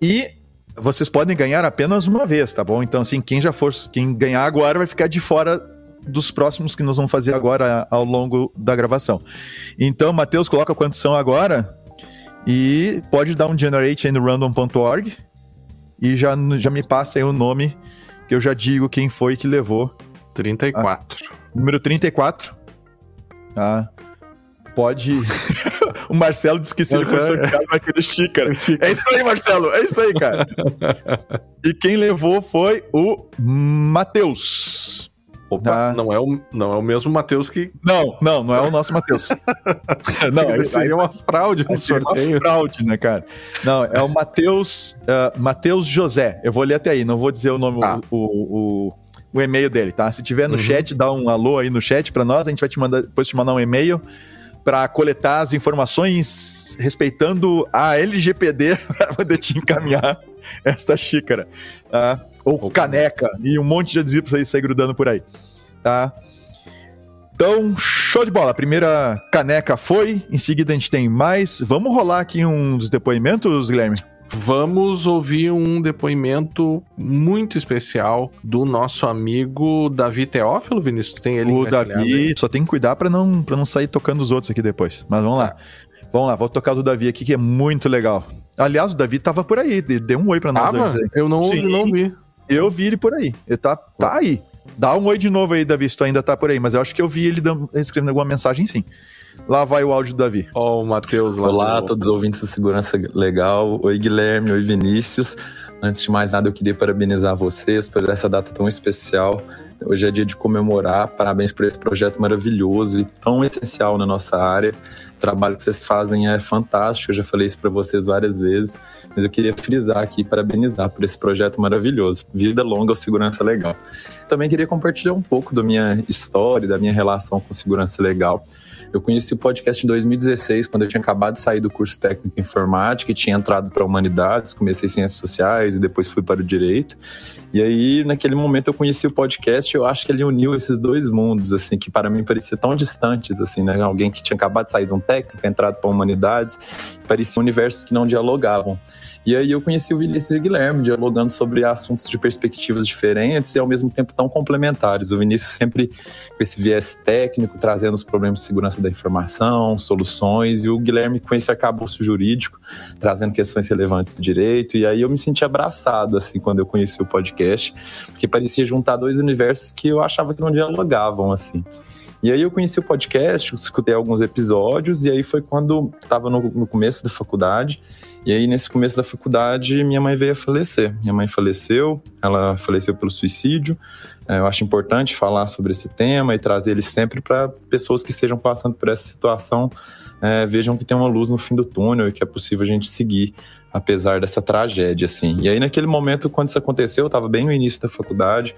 E vocês podem ganhar apenas uma vez, tá bom? Então, assim, quem já for, quem ganhar agora vai ficar de fora dos próximos que nós vamos fazer agora ao longo da gravação. Então, Matheus, coloca quantos são agora e pode dar um generate no random.org e já, já me passa aí o nome eu já digo quem foi que levou. 34. Número 34. Tá? Pode. *laughs* o Marcelo disse que se ele for sorteado vai querer xícara. É isso aí, Marcelo. É isso aí, cara. *laughs* E quem levou foi o Matheus. Opa, Ah. não, é o, não é o mesmo Matheus que. Não, não, não é o nosso Matheus. *laughs* não, aí seria uma fraude Vai ser uma sorteio. fraude, né, cara? Não, é o Matheus uh, Matheus José. Eu vou ler até aí, não vou dizer o nome, Tá. o, o, o, o e-mail dele, tá? Se tiver no Uhum. chat, dá um alô aí no chat pra nós, a gente vai te mandar, depois te mandar um e-mail pra coletar as informações respeitando a LGPD *laughs* pra poder te encaminhar esta xícara, tá? Ou Ou caneca e um monte de adesivos aí sair grudando por aí, tá? Então, show de bola. A primeira caneca foi, em seguida a gente tem mais. Vamos rolar aqui um dos depoimentos, Guilherme? Vamos ouvir um depoimento muito especial do nosso amigo Davi Teófilo, Vinícius. Tem ele o? Davi, só tem que cuidar pra não, pra não sair tocando os outros aqui depois. Mas vamos lá. Vamos lá, vou tocar do Davi aqui, que é muito legal. Aliás, o Davi tava por aí, deu um oi pra nós. Tava? Eu não ouvi, Sim. não vi. Eu vi ele por aí. Ele tá, tá aí. Dá um oi de novo aí, Davi, se tu ainda tá por aí. Mas eu acho que eu vi ele dando- escrevendo alguma mensagem sim. Lá vai o áudio do Davi. Ó, o Matheus lá. Olá a do- todos os ouvintes do Segurança Legal. Oi, Guilherme. Oi, Vinícius. Antes de mais nada, eu queria parabenizar vocês por essa data tão especial. Hoje é dia de comemorar. Parabéns por esse projeto maravilhoso e tão essencial na nossa área. O trabalho que vocês fazem é fantástico. Eu já falei isso para vocês várias vezes, mas eu queria frisar aqui e parabenizar por esse projeto maravilhoso. Vida longa ao Segurança Legal. Também queria compartilhar um pouco da minha história, da minha relação com segurança legal. Eu conheci o podcast em 2016, quando eu tinha acabado de sair do curso técnico em informática e tinha entrado para humanidades, comecei ciências sociais e depois fui para o direito. E aí, naquele momento, eu conheci o podcast eu acho que ele uniu esses dois mundos, assim, que para mim pareciam tão distantes, assim, né? Alguém que tinha acabado de sair de um técnico, entrado para humanidades, pareciam universos que não dialogavam. E aí eu conheci o Vinícius e o Guilherme, dialogando sobre assuntos de perspectivas diferentes e ao mesmo tempo tão complementares. O Vinícius sempre com esse viés técnico, trazendo os problemas de segurança da informação, soluções, e o Guilherme com esse arcabouço jurídico, trazendo questões relevantes do direito. E aí eu me senti abraçado, assim, quando eu conheci o podcast, porque parecia juntar dois universos que eu achava que não dialogavam, assim. E aí eu conheci o podcast, escutei alguns episódios, e aí foi quando estava no, no começo da faculdade, e aí, nesse começo da faculdade, minha mãe veio a falecer. Minha mãe faleceu, ela faleceu pelo suicídio. É, Eu acho importante falar sobre esse tema e trazer ele sempre para pessoas que estejam passando por essa situação é, vejam que tem uma luz no fim do túnel e que é possível a gente seguir apesar dessa tragédia, assim. E aí, naquele momento, quando isso aconteceu, eu estava bem no início da faculdade,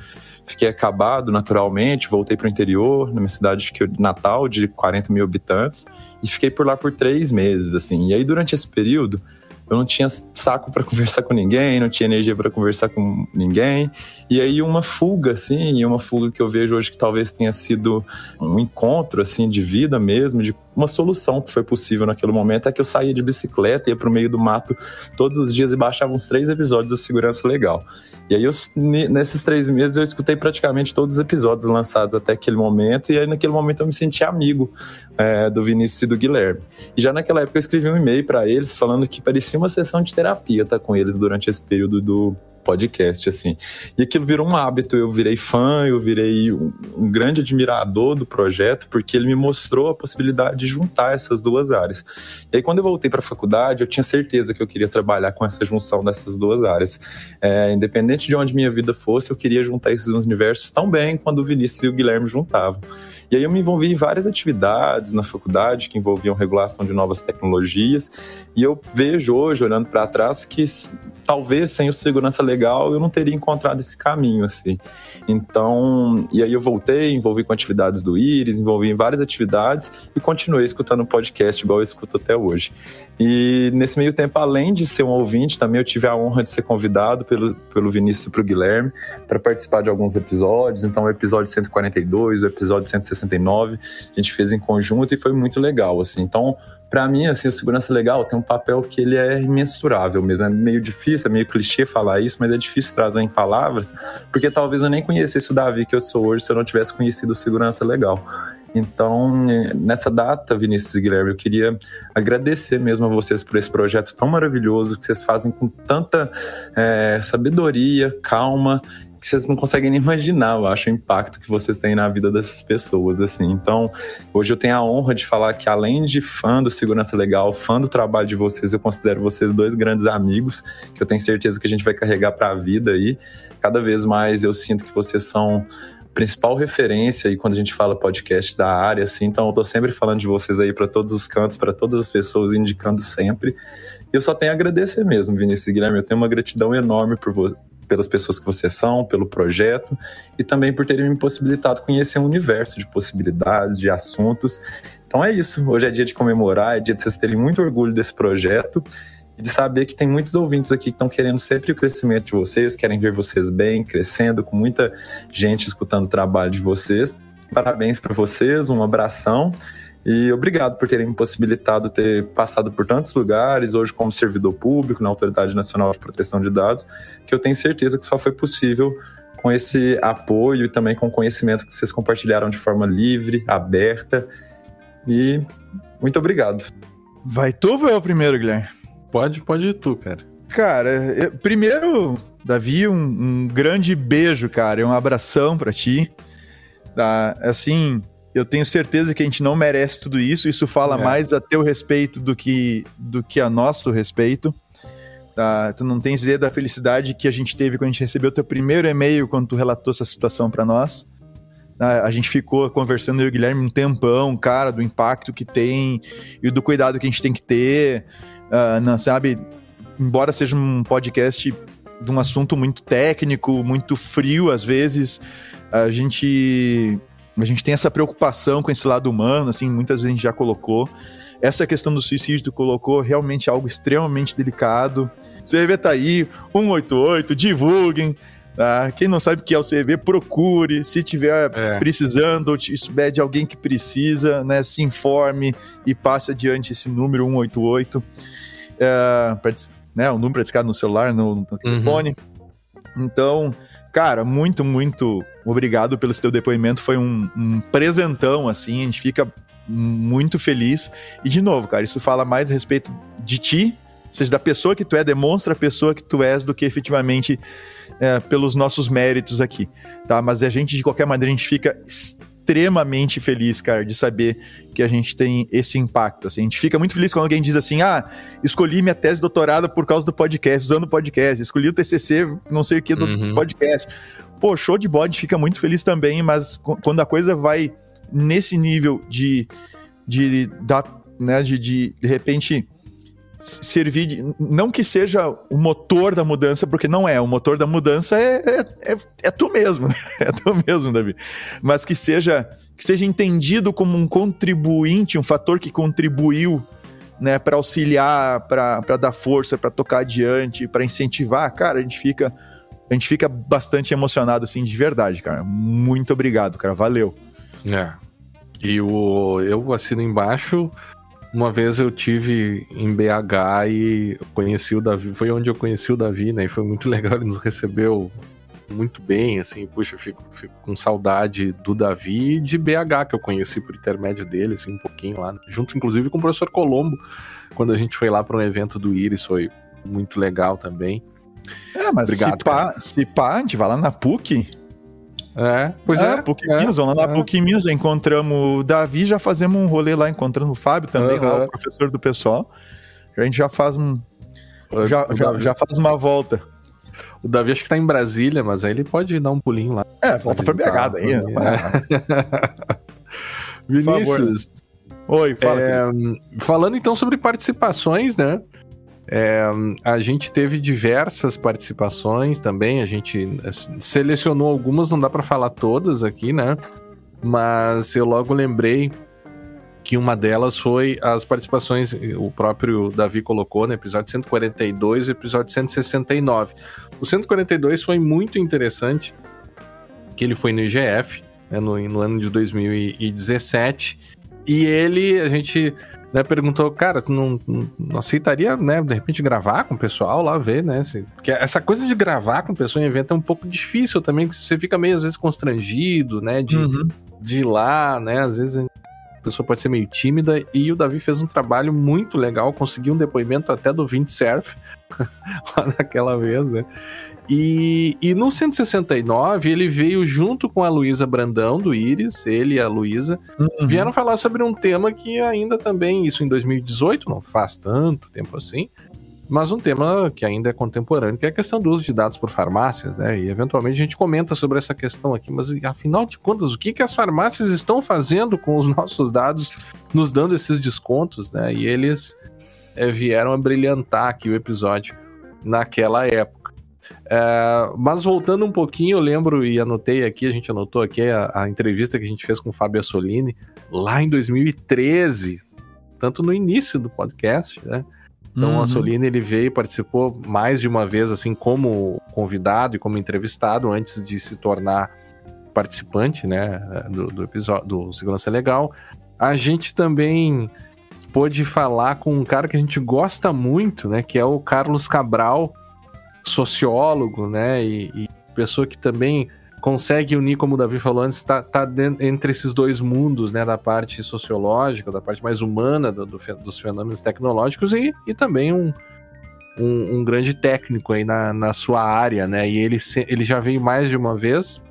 fiquei acabado naturalmente, voltei para o interior, na minha cidade que natal, de 40 mil habitantes, e fiquei por lá por três meses, assim. E aí, durante esse período, eu não tinha saco para *laughs* conversar com ninguém, não tinha energia para conversar com ninguém. E aí uma fuga assim, e uma fuga que eu vejo hoje que talvez tenha sido um encontro assim de vida mesmo, de uma solução que foi possível naquele momento é que eu saía de bicicleta, ia pro meio do mato todos os dias e baixava uns três episódios da Segurança Legal. E aí, eu, ne- nesses três meses, eu escutei praticamente todos os episódios lançados até aquele momento, e aí, naquele momento, eu me senti amigo é, do Vinícius e do Guilherme. E já naquela época, eu escrevi um e-mail para eles falando que parecia uma sessão de terapia estar com eles durante esse período do podcast, assim. E aquilo virou um hábito, eu virei fã, eu virei um, um grande admirador do projeto, porque ele me mostrou a possibilidade de juntar essas duas áreas. E aí, quando eu voltei para a faculdade, eu tinha certeza que eu queria trabalhar com essa junção dessas duas áreas. É, independente de onde minha vida fosse, eu queria juntar esses universos tão bem quando o Vinícius e o Guilherme juntavam. E aí eu me envolvi em várias atividades na faculdade que envolviam regulação de novas tecnologias. E eu vejo hoje, olhando para trás, que talvez sem o segurança legal eu não teria encontrado esse caminho assim. Então, e aí eu voltei, envolvi com atividades do Iris, envolvi em várias atividades e continuei escutando podcast igual eu escuto até hoje. E nesse meio tempo, além de ser um ouvinte, também eu tive a honra de ser convidado pelo, pelo Vinícius e pro Guilherme para participar de alguns episódios. Então, o episódio 142, o episódio 169, a gente fez em conjunto e foi muito legal, assim. Então, para mim, assim, o segurança legal tem um papel que ele é imensurável mesmo. É meio difícil, é meio clichê falar isso, mas é difícil trazer em palavras, porque talvez eu nem conhecesse o Davi que eu sou hoje se eu não tivesse conhecido o segurança legal. Então, eh, nessa data, Vinícius e Guilherme, eu queria agradecer mesmo a vocês por esse projeto tão maravilhoso que vocês fazem com tanta eh, sabedoria, calma, que vocês não conseguem nem imaginar, eu acho, o impacto que vocês têm na vida dessas pessoas, assim. Então, hoje eu tenho a honra de falar que além de fã do Segurança Legal, fã do trabalho de vocês, eu considero vocês dois grandes amigos, que eu tenho certeza que a gente vai carregar para a vida aí. Cada vez mais eu sinto que vocês são principal referência e quando a gente fala podcast da área, assim, então eu tô sempre falando de vocês aí para todos os cantos, para todas as pessoas, indicando sempre. E eu só tenho a agradecer mesmo, Vinícius e Guilherme. Eu tenho uma gratidão enorme por pelas pessoas que vocês são, pelo projeto e também por terem me possibilitado conhecer um universo de possibilidades, de assuntos. Então é isso. Hoje é dia de comemorar, é dia de vocês terem muito orgulho desse projeto e de saber que tem muitos ouvintes aqui que estão querendo sempre o crescimento de vocês, querem ver vocês bem, crescendo, com muita gente escutando o trabalho de vocês. Parabéns para vocês, um abração. E obrigado por terem me possibilitado ter passado por tantos lugares, hoje como servidor público na Autoridade Nacional de Proteção de Dados, que eu tenho certeza que só foi possível com esse apoio e também com o conhecimento que vocês compartilharam de forma livre, aberta. E muito obrigado. Vai tu ou eu primeiro, Guilherme? Pode, pode ir tu, cara. Cara, eu, primeiro, Davi, um, um, grande beijo, cara, e um abração para ti. Tá? Assim, eu tenho certeza que a gente não merece tudo isso. Isso fala é. mais a teu respeito do que, do que a nosso respeito. Tá? Tu não tens ideia da felicidade que a gente teve quando a gente recebeu teu primeiro e-mail quando tu relatou essa situação para nós. Tá? A gente ficou conversando eu e o Guilherme um tempão, cara, do impacto que tem e do cuidado que a gente tem que ter. Uh, não, sabe? Embora seja um podcast de um assunto muito técnico, muito frio às vezes, a gente a gente tem essa preocupação com esse lado humano, assim, muitas vezes a gente já colocou. Essa questão do suicídio colocou realmente algo extremamente delicado. CV tá aí, 188, divulguem. Tá? Quem não sabe o que é o CV, procure. Se tiver é. precisando ou souber de alguém que precisa, né, se informe e passe adiante esse número 188. É, pra, né, o número para no celular, no, no telefone. Uhum. Então, Cara, muito, muito obrigado pelo seu depoimento. Foi um, um presentão, assim. A gente fica muito feliz. E, de novo, cara, isso fala mais a respeito de ti, ou seja, da pessoa que tu é, demonstra a pessoa que tu és do que efetivamente é, pelos nossos méritos aqui, tá? Mas a gente, de qualquer maneira, a gente fica extremamente feliz, cara, de saber que a gente tem esse impacto. Assim. A gente fica muito feliz quando alguém diz assim: ah, escolhi minha tese de doutorado por causa do podcast, usando o podcast, escolhi o TCC, não sei o que, do uhum. podcast. Pô, show de bode, fica muito feliz também, mas quando a coisa vai nesse nível de, de, da, né, de, de, de repente servir de, não que seja o motor da mudança, porque não é, o motor da mudança é, é, é, é tu mesmo, *laughs* é tu mesmo, Davi, mas que seja que seja entendido como um contribuinte, um fator que contribuiu né, para auxiliar, para dar força, para tocar adiante, para incentivar, cara, a gente fica a gente fica bastante emocionado assim de verdade, cara. Muito obrigado, cara. Valeu. É. E o eu assino embaixo uma vez eu tive em BH e conheci o Davi, foi onde eu conheci o Davi, né? E foi muito *laughs* legal, ele nos recebeu muito bem, assim, puxa, eu fico, fico com saudade do Davi e de BH, que eu conheci por intermédio dele, assim, um pouquinho lá, junto inclusive com o professor Colombo, quando a gente foi lá para um evento do Iris, foi muito legal também. É, mas Obrigado, se, pá, se pá, a gente vai lá na PUC, é, pois é. é PUC é, Minas, vamos lá na. PUC Minas, encontramos o Davi, já fazemos um rolê lá, encontrando o Fábio também, uhum. lá, o professor do pessoal. A gente já faz um. Já, já, já, faz uma volta. O Davi acho que tá em Brasília, mas aí ele pode dar um pulinho lá. É, volta pra BH daí. Né? *laughs* Vinícius. Oi, fala. É, falando então sobre participações, né? É, a gente teve diversas participações também, a gente é, selecionou algumas, não dá para falar todas aqui, né? Mas eu logo lembrei que uma delas foi as participações, o próprio Davi colocou no né, episódio 142 e episódio 169. O 142 foi muito interessante, que ele foi no IGF, né, no, no ano de 2017, e ele, a gente né, perguntou, cara, tu não, não, aceitaria, né, de repente gravar com o pessoal lá, ver, né, assim, porque essa coisa de gravar com o pessoal em evento é um pouco difícil também, que você fica meio, às vezes, constrangido, né, de, uhum. de ir lá, né, às vezes pessoa pode ser meio tímida, e o Davi fez um trabalho muito legal, conseguiu um depoimento até do Windsurf, *laughs* lá naquela vez, né? E, e no 169 ele veio junto com a Luísa Brandão, do Iris, ele e a Luísa, Uhum. vieram falar sobre um tema que ainda também, isso em 2018, não faz tanto tempo assim, mas um tema que ainda é contemporâneo, que é a questão do uso de dados por farmácias, né? E eventualmente a gente comenta sobre essa questão aqui, mas afinal de contas, o que, que as farmácias estão fazendo com os *laughs* nossos dados, nos dando esses descontos, né? E eles eh, vieram a brilhantar aqui o episódio naquela época. É, mas voltando um pouquinho, eu lembro e anotei aqui, a gente anotou aqui a, a entrevista que a gente fez com o Fábio Assolini lá em 2013, tanto no início do podcast, né? Então Uhum. o Assolini ele veio e participou mais de uma vez, assim, como convidado e como entrevistado, antes de se tornar participante, né, do, do episódio do Segurança Legal. A gente também pôde falar com um cara que a gente gosta muito, né, que é o Carlos Cabral, sociólogo, né, e, e pessoa que também consegue unir, como o Davi falou antes, tá, tá den- entre esses dois mundos, né, da parte sociológica, da parte mais humana do- do dos fenômenos tecnológicos e, e também um, um, um grande técnico aí na, na sua área, né, e ele, ele já veio mais de uma vez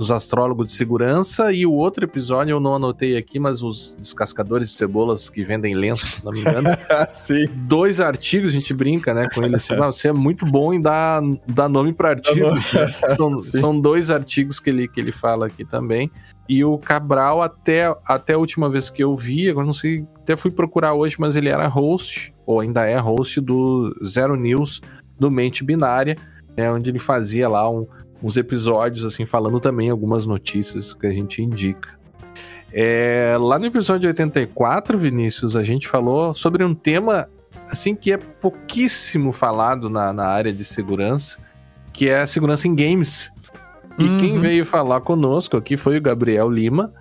nos astrólogos de segurança e o outro episódio eu não anotei aqui, mas os descascadores de cebolas que vendem lenços, se não me engano, *laughs* Sim. dois artigos, a gente brinca, né, com ele assim, *laughs* "Ah, você é muito bom em dar, dar nome para artigos. *laughs* né?" São, são dois artigos que ele, que ele fala aqui também. E o Cabral, até, até a última vez que eu vi, agora não sei, até fui procurar hoje, mas ele era host, ou ainda é host do Zero News, do Mente Binária, né, onde ele fazia lá um- uns episódios, assim, falando também algumas notícias que a gente indica. É, lá no episódio 84, Vinícius, a gente falou sobre um tema assim que é pouquíssimo falado na, na área de segurança, que é a segurança em games. E Uhum. quem veio falar conosco aqui foi o Gabriel Lima,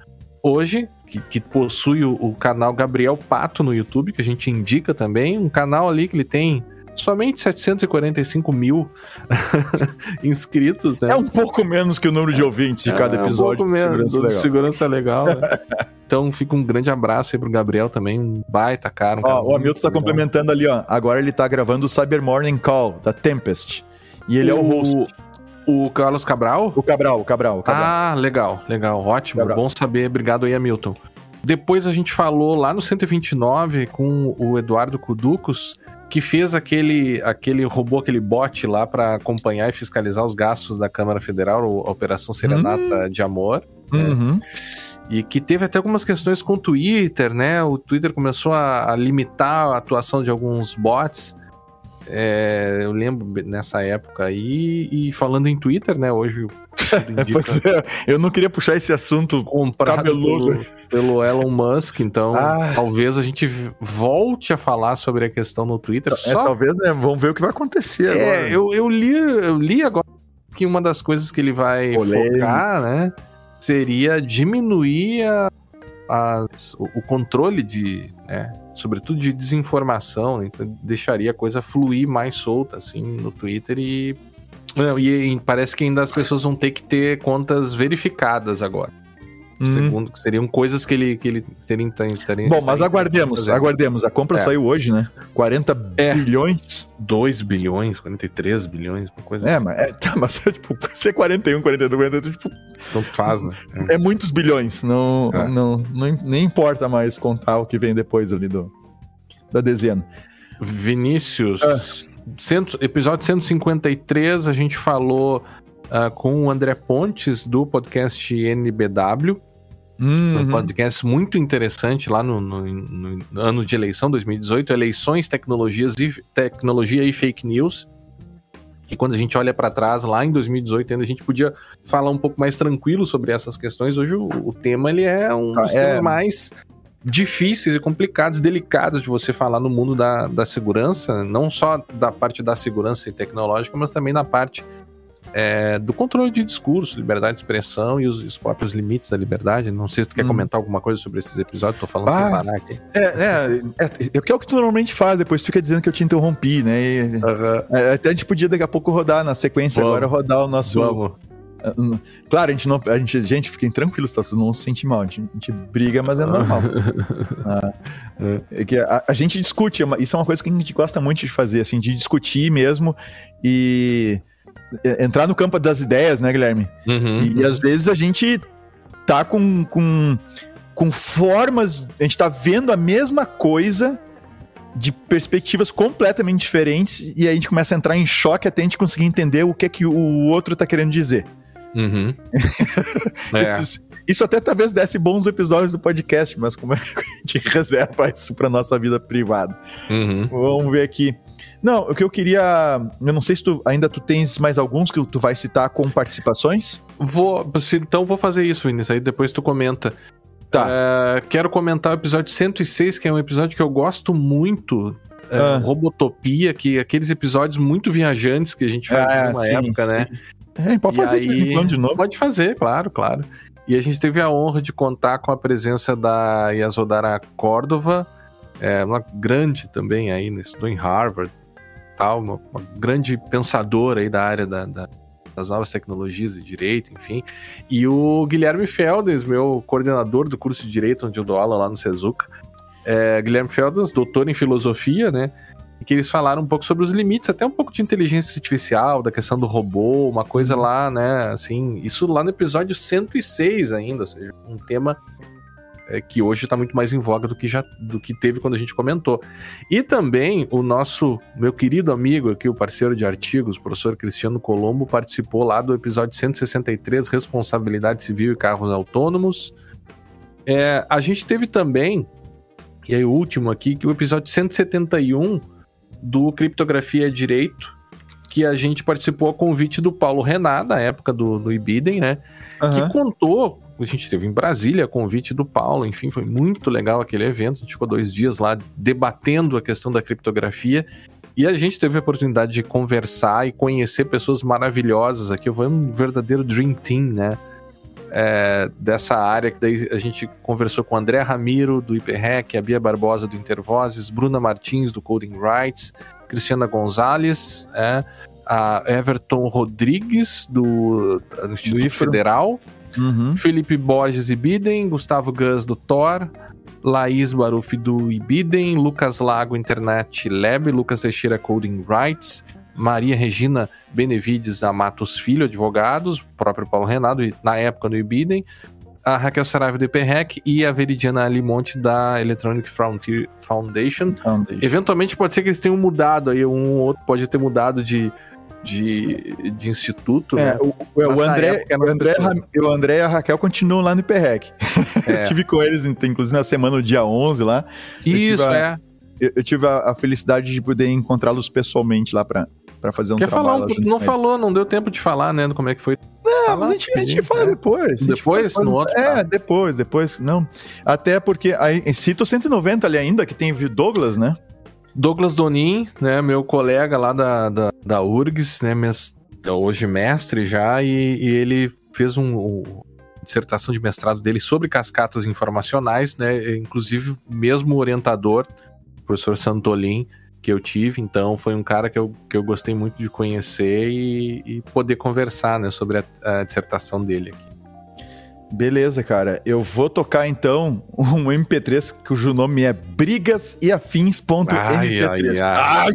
hoje, que, que possui o, o canal Gabriel Pato no YouTube, que a gente indica também, um canal ali que ele tem somente 745 mil *laughs* inscritos, né? É um pouco menos que o número de ouvintes de cada É, um episódio pouco menos, Segurança do Legal. Segurança Legal. né? *laughs* então fica um grande abraço aí pro Gabriel também, um baita cara. Um cara Ó, o Hamilton tá legal. complementando ali, ó. Agora ele tá gravando o Cyber Morning Call, da Tempest. E ele é o host. O Carlos Cabral? O Cabral, o Cabral, o Cabral. Ah, legal, legal, ótimo, Cabral. bom saber, obrigado aí, Hamilton. Depois a gente falou lá no 129 com o Eduardo Cuducos, que fez aquele, aquele robô, aquele bot lá para acompanhar e fiscalizar os gastos da Câmara Federal, a Operação Serenata de Amor. Uhum. E que teve até algumas questões com o Twitter, né? O Twitter começou a, a limitar a atuação de alguns bots. É, eu lembro nessa época aí. E falando em Twitter, né? Hoje *laughs* é, eu não queria puxar esse assunto. comprado cabeludo. pelo, pelo Elon Musk. Então, Ah. talvez a gente volte a falar sobre a questão no Twitter. É, Só talvez, né? Vamos ver o que vai acontecer agora. é, eu, eu, li, eu li agora que uma das coisas que ele vai Polêmico. focar, né, seria diminuir a- o, o controle de, né, sobretudo de desinformação, né, então deixaria a coisa fluir mais solta, assim, no Twitter e, não, e, e parece que ainda as pessoas vão ter que ter contas verificadas agora. Uhum. Segundo, que seriam coisas que ele, que ele teria, teria Bom, mas aguardemos, fazer. aguardemos. A compra É. saiu hoje, né? 40 É. bilhões. 2 bilhões, 43 bilhões, uma coisa É, assim. mas, é, *laughs* tá, mas é, tipo, ser 41, 42, 42, tipo, Tanto faz, né? É. é muitos bilhões. Não, É. não, não, nem importa mais contar o que vem depois ali do, da dezena. Vinícius, Ah. cento- episódio 153, a gente falou ah, com o André Pontes do podcast NBW, um Uhum. podcast muito interessante lá no, no- no ano de eleição 2018, eleições, tecnologias e tecnologia e fake news. E quando a gente olha para trás, lá em 2018 ainda a gente podia falar um pouco mais tranquilo sobre essas questões. Hoje o, o tema ele é um Ah, dos é. temas mais difíceis e complicados, delicados de você falar no mundo da, da segurança, não só da parte da segurança e tecnológica, mas também na parte é, do controle de discurso, liberdade de expressão e os, os próprios limites da liberdade. Não sei se tu quer Hum. comentar alguma coisa sobre esses episódios, tô falando Ah. sem parar aqui. É, é, é, é, que é o que tu normalmente faz, depois tu fica dizendo que eu te interrompi, né? E, é, até a gente podia daqui a pouco rodar na sequência, Vamos. agora rodar o nosso, Vamos. Claro, a gente não. A gente, gente, fiquem tranquilos, tá? Vocês não se sentem mal. A gente, a gente briga, mas é normal. *laughs* ah, é que a, a, gente discute, é isso é uma coisa que a gente gosta muito de fazer, assim, de discutir mesmo e entrar no campo das ideias, né, Guilherme? Uhum. E, e às vezes a gente tá com, com, com formas. A gente tá vendo a mesma coisa de perspectivas completamente diferentes e a gente começa a entrar em choque até a gente conseguir entender o que é que o outro tá querendo dizer. Uhum. *laughs* é. isso, isso, até talvez desse bons episódios do podcast, mas como é que a gente *laughs* reserva isso pra nossa vida privada? Uhum. Vamos ver aqui. Não, o que eu queria. Eu não sei se tu ainda tu tens mais alguns que tu vai citar com participações. Vou. Então vou fazer isso, Vinícius. Aí depois tu comenta. Tá. É, quero comentar o episódio 106, que é um episódio que eu gosto muito. É, ah. Robotopia, que é aqueles episódios muito viajantes que a gente faz ah, numa sim, época, sim. né? É, pode fazer aí, de vez de novo. Pode fazer, claro, claro. E a gente teve a honra de contar com a presença da Yasodara Córdova, é, uma grande também aí, né, estudou em Harvard, tal, uma, uma grande pensadora aí da área da, da, das novas tecnologias de direito, enfim. E o Guilherme Feldes, meu coordenador do curso de direito onde eu dou aula lá no Sezuca. É, Guilherme Feldes, doutor em filosofia, né? E que eles falaram um pouco sobre os limites, até um pouco de inteligência artificial, da questão do robô, uma coisa uhum. lá, né? Assim, isso lá no episódio 106 ainda, ou seja, um tema é, que hoje está muito mais em voga do que já do que teve quando a gente comentou. E também o nosso meu querido amigo aqui, o parceiro de artigos, o professor Cristiano Colombo, participou lá do episódio 163, Responsabilidade Civil e Carros Autônomos. É, a gente teve também, e aí o último aqui, que o episódio 171 do Criptografia Direito, que a gente participou a convite do Paulo Renan, na época do, do Ibiden, né? Uhum. Que contou a gente teve em Brasília, convite do Paulo, enfim, foi muito legal aquele evento. A gente ficou dois dias lá debatendo a questão da criptografia. E a gente teve a oportunidade de conversar e conhecer pessoas maravilhosas aqui. Foi um verdadeiro dream team, né? É, dessa área, que daí a gente conversou com André Ramiro, do IPREC, a Bia Barbosa, do Intervozes, Bruna Martins, do Coding Rights, Cristiana Gonzalez, é, a Everton Rodrigues, do, do Instituto do Federal, Uhum. Felipe Borges e Biden, Gustavo Gus do Thor, Laís Baruf do Ibiden, Lucas Lago Internet Lab, Lucas Teixeira Coding Rights, Maria Regina Benevides Amatos Filho, advogados, próprio Paulo Renato, na época do Ibiden, a Raquel Saraiva do IPREC e a Veridiana Limonte da Electronic Frontier Foundation. Foundation. Eventualmente pode ser que eles tenham mudado aí, um ou outro pode ter mudado de, de, de instituto, é, né? O, o André, o, André, o André e a Raquel continuam lá no IPREC. *laughs* É. eu tive com eles, inclusive, na semana do dia 11 lá. Isso, eu é. Eu, eu tive a, a, felicidade de poder encontrá-los pessoalmente lá pra, pra fazer um Quer trabalho. Falar um, não falou, não deu tempo de falar, né, como é que foi. Não, mas a gente, a gente fala depois. Depois? Fala, no outro? É, tá. depois, depois. Não. Até porque aí, cito 190 ali ainda, que tem Douglas, né? Douglas Donin, né, meu colega lá da, da, da URGS, né, hoje mestre já, e, e ele fez um, um, dissertação de mestrado dele sobre cascatas informacionais, né, inclusive mesmo orientador, o professor Santolin, que eu tive, então foi um cara que eu, que eu gostei muito de conhecer e, e poder conversar, né, sobre a, a dissertação dele aqui. Beleza, cara. Eu vou tocar então um MP3 cujo nome é brigas e afins.mp3. Ai, ai, ai.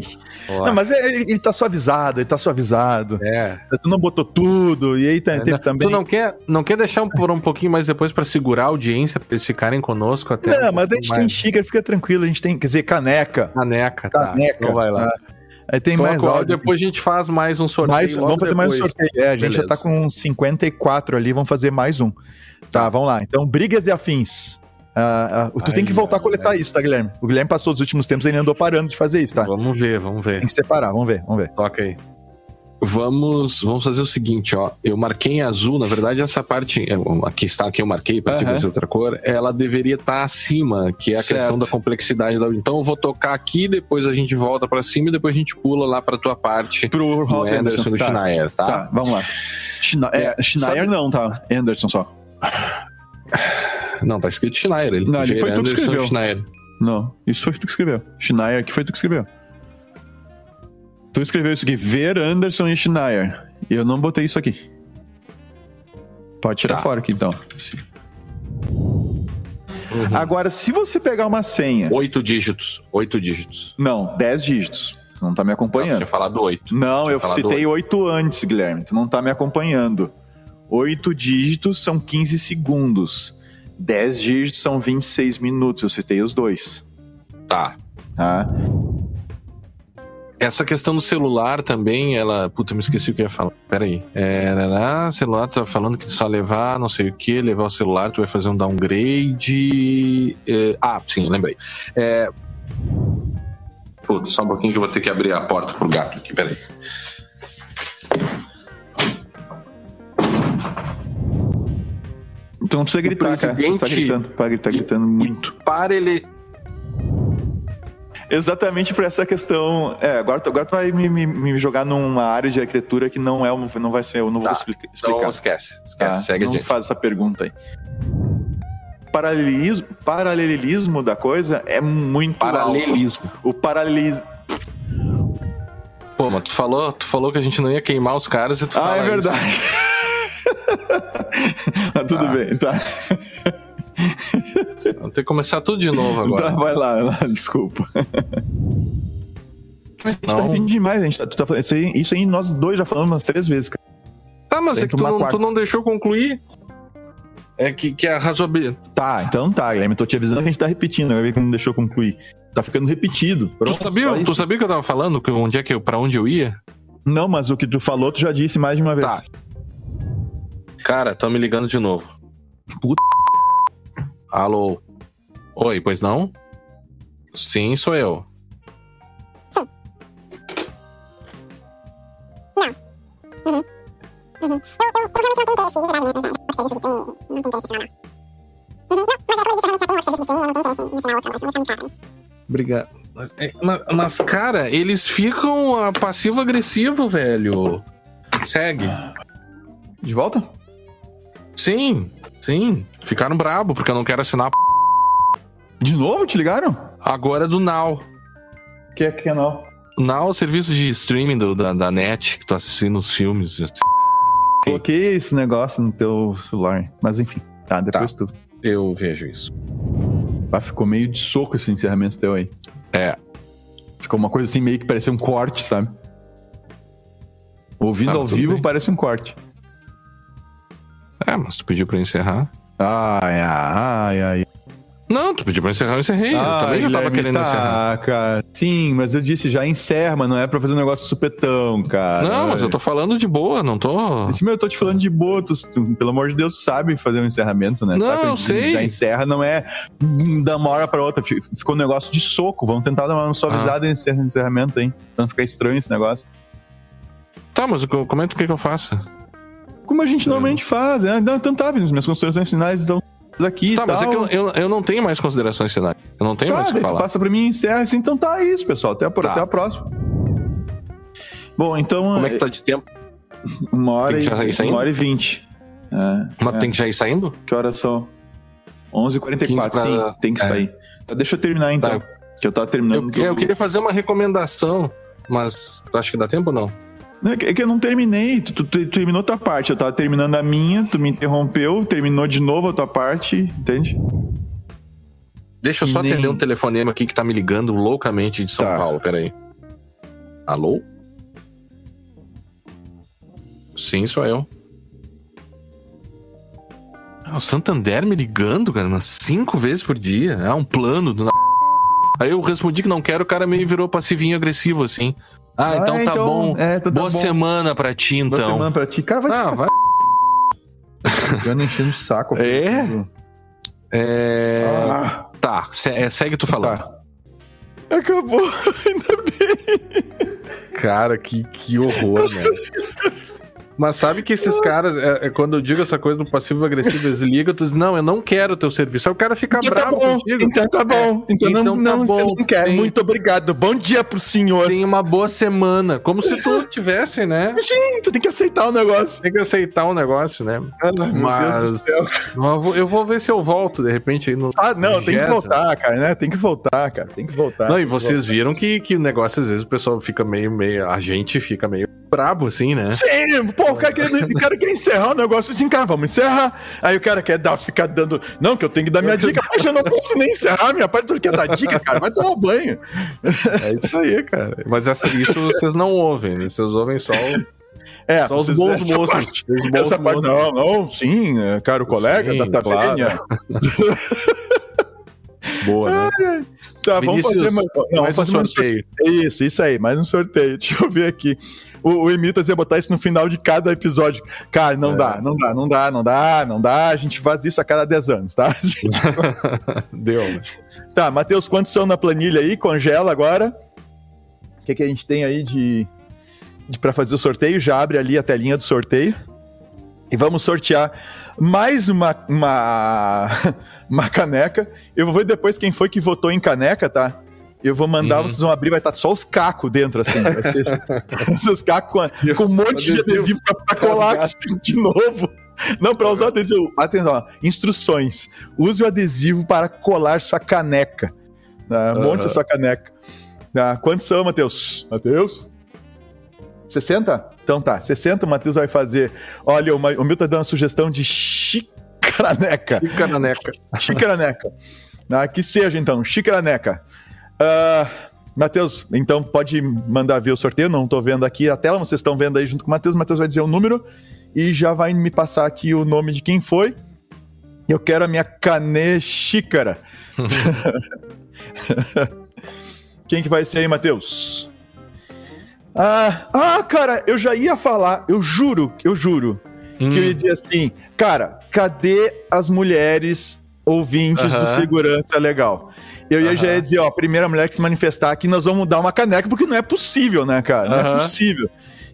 Não, mas ele, ele tá suavizado, ele tá suavizado. É. Tu não botou tudo, e aí tá, teve não, também. Tu não quer, não quer deixar um, por um pouquinho mais depois para segurar a audiência, pra eles ficarem conosco até. Não, um mas a gente mais. tem xícara, fica tranquilo, a gente tem, quer dizer, caneca. Caneca, tá. Caneca. Então vai lá. Ah. Aí tem Toca mais áudio. Depois a gente faz mais um sorteio. Mais, vamos fazer depois. mais um sorteio. É, a gente Beleza. já tá com 54 ali, vamos fazer mais um. Tá, tá, vamos lá. Então, brigas e afins. Uh, uh, tu Ai, tem que voltar a coletar isso, tá, Guilherme? O Guilherme passou os últimos tempos, ele andou parando de fazer isso, tá? Vamos ver, vamos ver. Tem que separar, vamos ver, vamos ver. Toca aí. Vamos, vamos fazer o seguinte, ó. Eu marquei em azul, na verdade, essa parte, é, aqui está que eu marquei para ter uhum. outra cor, ela deveria estar tá acima, que é a certo. questão da complexidade da. Então eu vou tocar aqui, depois a gente volta para cima e depois a gente pula lá para tua parte pro Anderson, Anderson do tá. Schneier, tá? Tá, vamos lá. Schna é, Schneier não, tá? Anderson só. Não, tá escrito Schneier. Ele não, ele foi tu que escreveu. Schneier. Não, isso foi tu que escreveu. Schneier, que foi tu que escreveu. Tu escreveu isso aqui, Ver Anderson e Schneier. Eu não botei isso aqui. Pode tirar Tá. fora aqui então. Uhum. Agora, se você pegar uma senha. Oito dígitos. Oito dígitos. Não, 10 dígitos. Tu não tá me Não, acompanhando. tinha falado oito. Não, eu citei 8 antes, Guilherme. Tu não tá me acompanhando. 8 dígitos são 15 segundos. 10 dígitos são 26 minutos. Eu citei os dois. Tá. Tá? Essa questão do celular também, ela. Puta, me esqueci o que eu ia falar. Peraí. É, lá, celular, tu tá falando que só levar não sei o que, levar o celular, tu vai fazer um downgrade. É, ah, sim, lembrei. É. Puta, só um pouquinho que eu vou ter que abrir a porta pro gato aqui, peraí. Então não precisa gritar, cara. Tá gritando, tá gritando, tá gritando muito. Para ele. Exatamente por essa questão. É, agora, tu- agora tu vai me, me- me jogar numa área de arquitetura que não é, não vai ser, eu não vou Tá. explica- Então explicar. esquece. Esquece, Tá? segue não adiante. faz essa pergunta aí. Paralelismo, paralelismo da coisa é muito Paralelismo. alto. O paralelismo. Pô, mas tu falou, tu falou que a gente não ia queimar os caras e tu Ah, fala é isso. verdade. *laughs* Mas tudo Ah. bem, tá. Vamos ter que começar tudo de novo agora. Tá, vai lá, vai lá, *laughs* desculpa. A gente tá Não. repetindo demais, a gente tá, tu tá falando, isso, aí, isso aí nós dois já falamos umas três vezes, cara. Tá, mas Tem é que que tu não, tu não deixou concluir. É que, que a razoabilidade. Tá, então tá, Guilherme, tô te avisando que a gente tá repetindo, vai ver que não deixou concluir. Tá ficando repetido. Tu Pronto, só sabia, tu sabia que eu tava falando? Que onde é que eu, pra onde eu ia? Não, mas o que tu falou, tu já disse mais de uma vez. Tá. Cara, tão me ligando de novo. Puta. Alô? Oi, pois não? Sim, sou eu. Obrigado. Mas, é, mas- mas, cara, eles ficam ah, passivo-agressivo, velho. Segue. De volta? Sim, sim. Ficaram brabo porque eu não quero assinar p... De novo, te ligaram? agora é do Now. Que é que é não? Now é o serviço de streaming do- da, da net que tu assina os filmes. Coloquei esse negócio no teu celular. Mas enfim, tá, depois tu. Eu vejo isso. Ah, ficou meio de soco esse encerramento teu aí. É. Ficou uma coisa assim meio que parecia um corte, sabe? Ouvindo Ah, ao tudo vivo bem. parece um corte. É, mas tu pediu pra eu encerrar. Ai, ai, ai. Não, tu pediu pra eu encerrar, eu encerrei. eu também já tava querendo tá, encerrar. cara. Sim, mas eu disse já encerra, mas não é pra fazer um negócio supetão, cara. Não, mas eu tô falando de boa, não tô. Esse meu, eu tô te falando de boa, tu, tu, pelo amor de Deus, tu sabe fazer um encerramento, né? Não, Sabe, eu sei. Já encerra, não é da uma hora pra outra. Fi- Ficou um negócio de soco. Vamos tentar dar uma Ah. suavizada nesse encerramento aí. Pra não ficar estranho esse negócio. Tá, mas eu- comenta o que, que eu faço. Como a gente normalmente faz, né? Não, então tá, Vinícius, minhas considerações finais estão aqui. Tá, mas é que eu, eu, eu não tenho mais considerações finais. Eu não tenho Tá, mais o que falar. passa pra mim e encerra assim. Então tá é isso, pessoal. Até a, Tá. até a próxima. Bom, então. Como é que tá de tempo? Uma hora, e, uma hora e vinte. É, Mas é. tem que já ir saindo? Que horas são? 11h44, 15 pra- sim. Tem que é. sair. Tá, deixa eu terminar então. Tá. Que eu tava terminando. Eu, eu queria fazer uma recomendação, mas tu acha que dá tempo ou não? É que eu não terminei. Tu, tu- tu terminou tua parte. Eu tava terminando a minha, tu me interrompeu, terminou de novo a tua parte, entende? Deixa eu só Nem- atender um telefonema aqui que tá me ligando loucamente de São Tá. Paulo, peraí. Alô? Sim, sou eu. Ah, o Santander me ligando, cara, umas cinco vezes por dia. É um plano do. na- Aí eu respondi que não quero, o cara meio virou passivinho agressivo assim. Ah, então Ah, tá bom. É, tá, tá Boa bom. semana pra ti, Boa então. semana pra ti. Cara, vai Ah, vai. *laughs* enchendo o saco. É? filho. É... Ah, Tá, é, segue tu falando. tá. Acabou, *laughs* ainda bem. Cara, que, que horror, *laughs* né? Mas sabe que esses caras, é, é quando eu digo essa coisa do passivo-agressivo, eles ligam, tu diz, não, eu não quero o teu serviço. Aí o cara fica Então tá bravo bom, contigo. então tá bom. Então, não, Então tá não, você bom, não quer. sim. Muito obrigado. Bom dia pro senhor. Tem uma boa semana. Como se tu *laughs* tivesse, né? Sim, tu tem que aceitar o negócio. Tem que aceitar o negócio, né? Deus Mas do céu. eu vou, eu vou ver se eu volto, de repente, aí no. Ah, não, tem que voltar, cara, né? Tem que voltar, cara. Tem que voltar. Não, e vocês viram que, que o negócio, às vezes, o pessoal fica meio, meio. A gente fica meio brabo, assim, né? Sim, pô, o cara quer, o cara quer encerrar o negócio assim, cara, vamos encerrar. Aí o cara quer dar, ficar dando. Não, que eu tenho que dar minha dica. Poxa, eu não posso nem encerrar minha parte, tu quer dar dica, cara? Vai tomar banho. É isso aí, cara. Mas essa- isso vocês não ouvem, né? Vocês ouvem só o. É, Só os bons essa moços. parte- Os bons essa parte, moços. não, não, sim, é, caro colega Sim, da claro. Tavernia. *laughs* Boa, né? Tá, vamos Vinícius, fazer mais, não, vamos mais um fazer mais um sorteio. Isso, isso aí, mais um sorteio. *laughs* Deixa eu ver aqui. O, o Emitas ia botar isso no final de cada episódio. Cara, não É. dá, não dá, não dá, não dá, não dá. A gente faz isso a cada 10 anos, tá? *laughs* Deu. tá, Matheus, quantos são na planilha aí? Congela agora. O que, que a gente tem aí de, de para fazer o sorteio? Já abre ali a telinha do sorteio. E vamos sortear mais uma, uma, *laughs* uma caneca. Eu vou ver depois quem foi que votou em caneca, tá? Eu vou mandar, Uhum. vocês vão abrir, vai estar só os cacos dentro, assim. Vai ser *laughs* os cacos com, com um monte de Adesivo. pra, pra colar de novo. Não, para usar o adesivo. Atenção, instruções. Use o adesivo para colar sua caneca. Tá? Monte a Aham. sua caneca. Tá? Quantos são, Matheus? Matheus? 60? Então tá, 60 o Matheus vai fazer. Olha, o, o Milton tá dando uma sugestão de xicaraneca. Fica na neca. Xicaraneca. Ah, *laughs* que seja então, xicaraneca. Ah, Matheus, então pode mandar ver o sorteio. Não tô vendo aqui a tela, vocês estão vendo aí junto com o Matheus. O Matheus vai dizer o número e já vai me passar aqui o nome de quem foi. Eu quero a minha cane xícara. *laughs* quem que vai ser aí, Matheus? Ah, ah, cara, eu já ia falar, eu juro, eu juro, Hum. que eu ia dizer assim, cara, cadê as mulheres ouvintes do Aham. Segurança Legal? Eu ia, já ia dizer, ó, primeira mulher que se manifestar aqui, nós vamos dar uma caneca, porque não é possível, né, cara? Não é possível.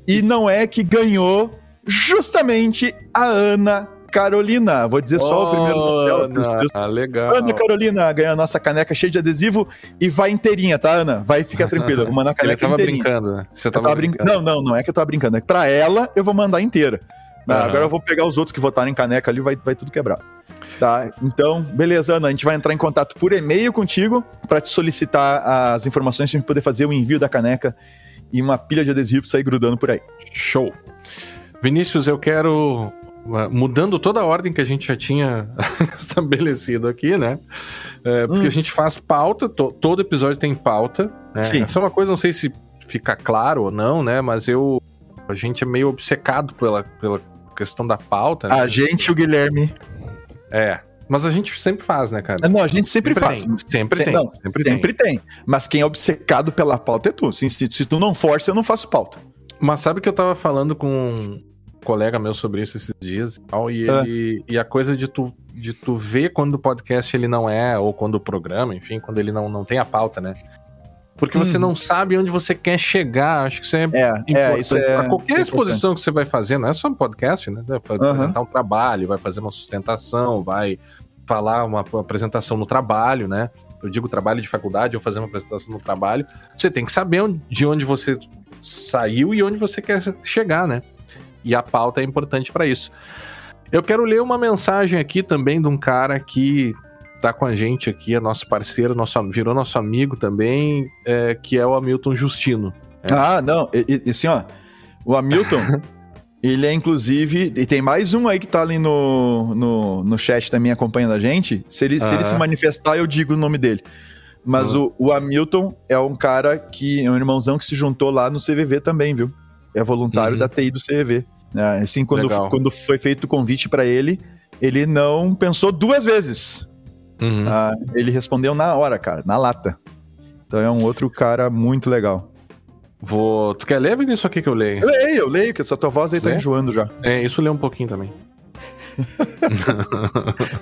E não é que ganhou justamente a Ana Carolina. Vou dizer só o primeiro nome dela. Ah, legal. Ana Carolina ganhou a nossa caneca cheia de adesivo e vai inteirinha, tá, Ana? Vai ficar tranquila. Vou mandar a *laughs* Ele caneca tava inteirinha. brincando, né? Você tava, tava brin- brincando. Não, não, não é que eu tava brincando. É que pra ela eu vou mandar inteira. Aham. Agora eu vou pegar os outros que votaram em caneca ali, vai, vai tudo quebrar. Tá? Então, beleza, Ana. A gente vai entrar em contato por e-mail contigo pra te solicitar as informações pra gente poder fazer o envio da caneca e uma pilha de adesivo sair grudando por aí. Show. Vinícius, eu quero. uh, Mudando toda a ordem que a gente já tinha *laughs* estabelecido aqui, né? É, porque Hum. a gente faz pauta, to- todo episódio tem pauta. Né? Sim. Essa é uma coisa, não sei se fica claro ou não, né? Mas eu. A gente é meio obcecado pela, pela questão da pauta. Né? A gente e o Guilherme. É. Mas a gente sempre faz, né, cara? Ah, Não, a gente sempre, Sempre faz. tem, sempre Se- tem, não, sempre sempre, tem. tem. Mas quem é obcecado pela pauta é tu. Se, se, se tu não força, eu não faço pauta. Mas sabe que eu tava falando com um colega meu sobre isso esses dias e tal, e, Ah. ele, e a coisa de tu, de tu ver quando o podcast ele não é, ou quando o programa, enfim, quando ele não, não tem a pauta, né? Porque você Uhum. não sabe onde você quer chegar, acho que isso é É, importante. é, isso é. pra qualquer é exposição que você vai fazer, não é só um podcast, né? Vai apresentar um trabalho, vai fazer uma sustentação, vai falar uma, uma apresentação no trabalho, né? Eu digo trabalho de faculdade ou fazer uma apresentação no trabalho. Você tem que saber onde- de onde você saiu e onde você quer chegar, né? E a pauta é importante para isso. Eu quero ler uma mensagem aqui também de um cara que tá com a gente aqui, é nosso parceiro, nosso, virou nosso amigo também, é, que é o Hamilton Justino. É. Ah, não, e, e- assim, ó, o Hamilton, *laughs* ele é inclusive, e tem mais um aí que tá ali no, no, no chat também acompanhando a gente, se ele, se ele se manifestar, eu digo o nome dele. Mas Uhum. o, o Hamilton é um cara que, é um irmãozão que se juntou lá no CVV também, viu? É voluntário Uhum. da TI do CVV. né? Assim, quando, Legal. quando foi feito o convite pra ele, ele não pensou duas vezes. Uhum. Ah, ele respondeu na hora, cara, na lata. Então é um outro cara muito legal. Vou. Tu quer ler, Vinícius, aqui que eu leio? Eu leio, eu leio, que essa tua voz aí tá Lê? enjoando já. É, isso lê um pouquinho também. *laughs*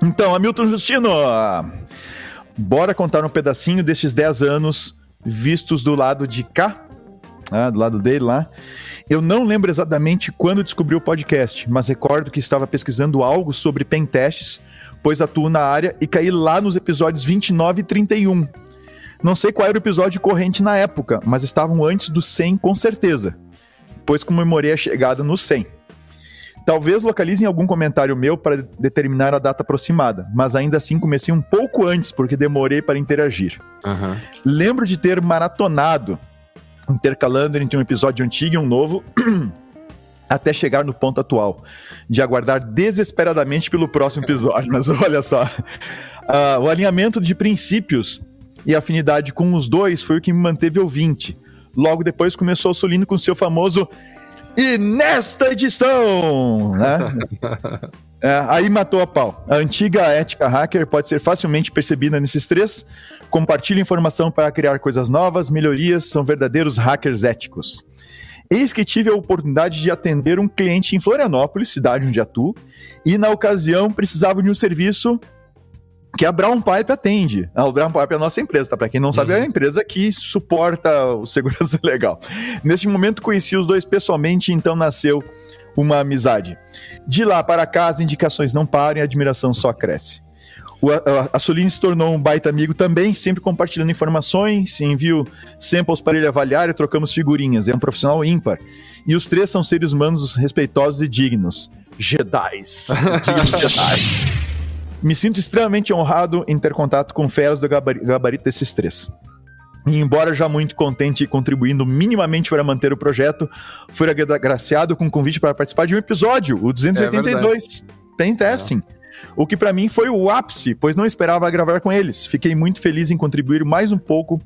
Então, Hamilton Justino, bora contar um pedacinho desses 10 anos vistos do lado de cá, ah, do lado dele lá. Eu não lembro exatamente quando descobri o podcast, mas recordo que estava pesquisando algo sobre pentests, pois atuo na área e caí lá nos episódios 29 e 31. Não sei qual era o episódio corrente na época, mas estavam antes do 100 com certeza, pois comemorei a chegada no 100. Talvez localizem algum comentário meu para determinar a data aproximada, mas ainda assim comecei um pouco antes porque demorei para interagir. Aham. Lembro de ter maratonado intercalando entre um episódio antigo e um novo, até chegar no ponto atual, de aguardar desesperadamente pelo próximo episódio. *laughs* Mas olha só, ah, o alinhamento de princípios e afinidade com os dois foi o que me manteve ouvinte. Logo depois começou o Solino com seu famoso e nesta edição, né? *laughs* É, aí matou a pau. A antiga ética hacker pode ser facilmente percebida nesses três. Compartilha informação para criar coisas novas, melhorias, são verdadeiros hackers éticos. Eis que tive a oportunidade de atender um cliente em Florianópolis, cidade onde atuo, e na ocasião precisava de um serviço que a Brown Pipe atende. A Brown Pipe é a nossa empresa, tá? Pra quem não sabe, é a empresa que suporta o segurança *laughs* legal. Neste momento conheci os dois pessoalmente, então nasceu uma amizade. De lá para cá, as indicações não param e a admiração só cresce. O, a, a Soline se tornou um baita amigo também, sempre compartilhando informações, envio samples para ele avaliar e trocamos figurinhas. É um profissional ímpar. E os três são seres humanos respeitosos e dignos. Jedis. *laughs* Dignos Jedis. Me sinto extremamente honrado em ter contato com feras do gabari- gabarito desses três. E embora já muito contente e contribuindo minimamente para manter o projeto, fui agraciado com um convite para participar de um episódio, o 282. Tem testing. O que para mim foi o ápice, pois não esperava gravar com eles. Fiquei muito feliz em contribuir mais um pouco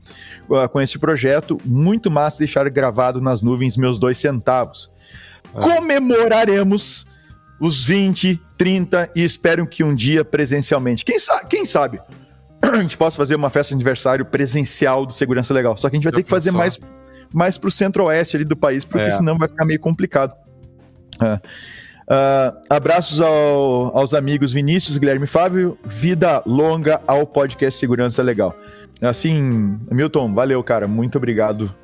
uh, com este projeto. Muito massa deixar gravado nas nuvens meus dois centavos. Comemoraremos os 20, 30 e espero que um dia presencialmente. Quem, sa quem sabe? *clears throat* A gente possa fazer uma festa de aniversário presencial do Segurança Legal. Só que a gente vai Já ter que fazer pensou? mais, mais pro centro-oeste ali do país, porque É. senão vai ficar meio complicado. É. Ah, abraços ao- aos amigos Vinícius, Guilherme e Fábio. Vida longa ao podcast Segurança Legal. Assim, Milton, valeu, cara. Muito obrigado.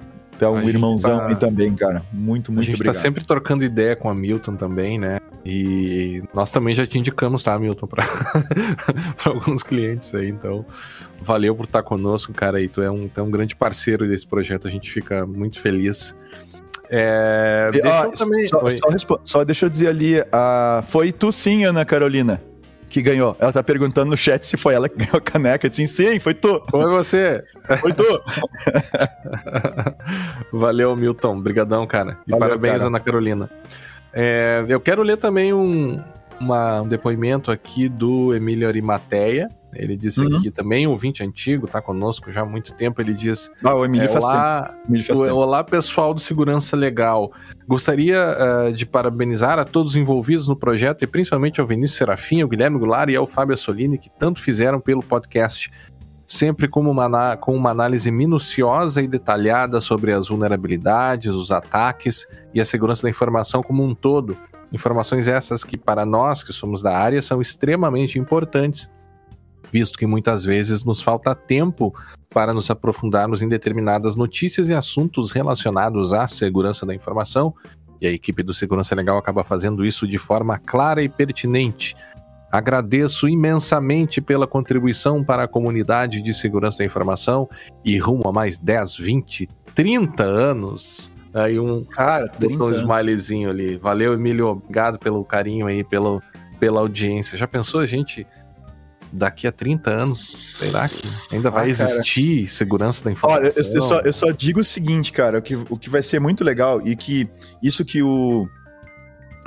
É um A irmãozão tá- aí também, cara. Muito, a muito gente obrigado. tá sempre trocando ideia com a Milton também, né? E nós também já te indicamos, tá, Milton, pra, *laughs* pra alguns clientes aí. Então, valeu por estar conosco, cara. E tu é um, tu é um grande parceiro desse projeto. A gente fica muito feliz. É, deixa ó, eu também. só, só só deixa eu dizer ali, ah, foi tu sim, Ana Carolina, que ganhou. Ela tá perguntando no chat se foi ela que *laughs* ganhou a caneca. Eu disse, sim, foi tu, Foi você. *laughs* foi tu. *laughs* Valeu, Milton. Obrigadão, cara. E Valeu, parabéns, cara. Ana Carolina. É, eu quero ler também um, uma- um depoimento aqui do Emílio Arimateia. Ele disse Uhum. aqui também, um ouvinte antigo, tá conosco já há muito tempo. Ele diz: Ah, o Emílio é, faz tempo. Olá, Emílio faz tempo. Olá, pessoal do Segurança Legal. Gostaria eh, de parabenizar a todos os envolvidos no projeto e principalmente ao Vinícius Serafim, ao Guilherme Goulart e ao Fábio Assolini, que tanto fizeram pelo podcast. Sempre com uma, com uma análise minuciosa e detalhada sobre as vulnerabilidades, os ataques e a segurança da informação como um todo. Informações essas que, para nós que somos da área, são extremamente importantes, visto que muitas vezes nos falta tempo para nos aprofundarmos em determinadas notícias e assuntos relacionados à segurança da informação, e a equipe do Segurança Legal acaba fazendo isso de forma clara e pertinente. Agradeço imensamente pela contribuição para a comunidade de segurança da informação e rumo a mais 10, 20, 30 anos. Aí um, Cara, 30 botou um smileyzinho ali. Valeu, Emílio. Obrigado pelo carinho aí, pelo, pela audiência. Já pensou a gente daqui a 30 anos? Será que ainda vai Ah, existir segurança da informação? Olha, eu, eu só, eu só digo o seguinte, cara, o que, o que vai ser muito legal e que isso que o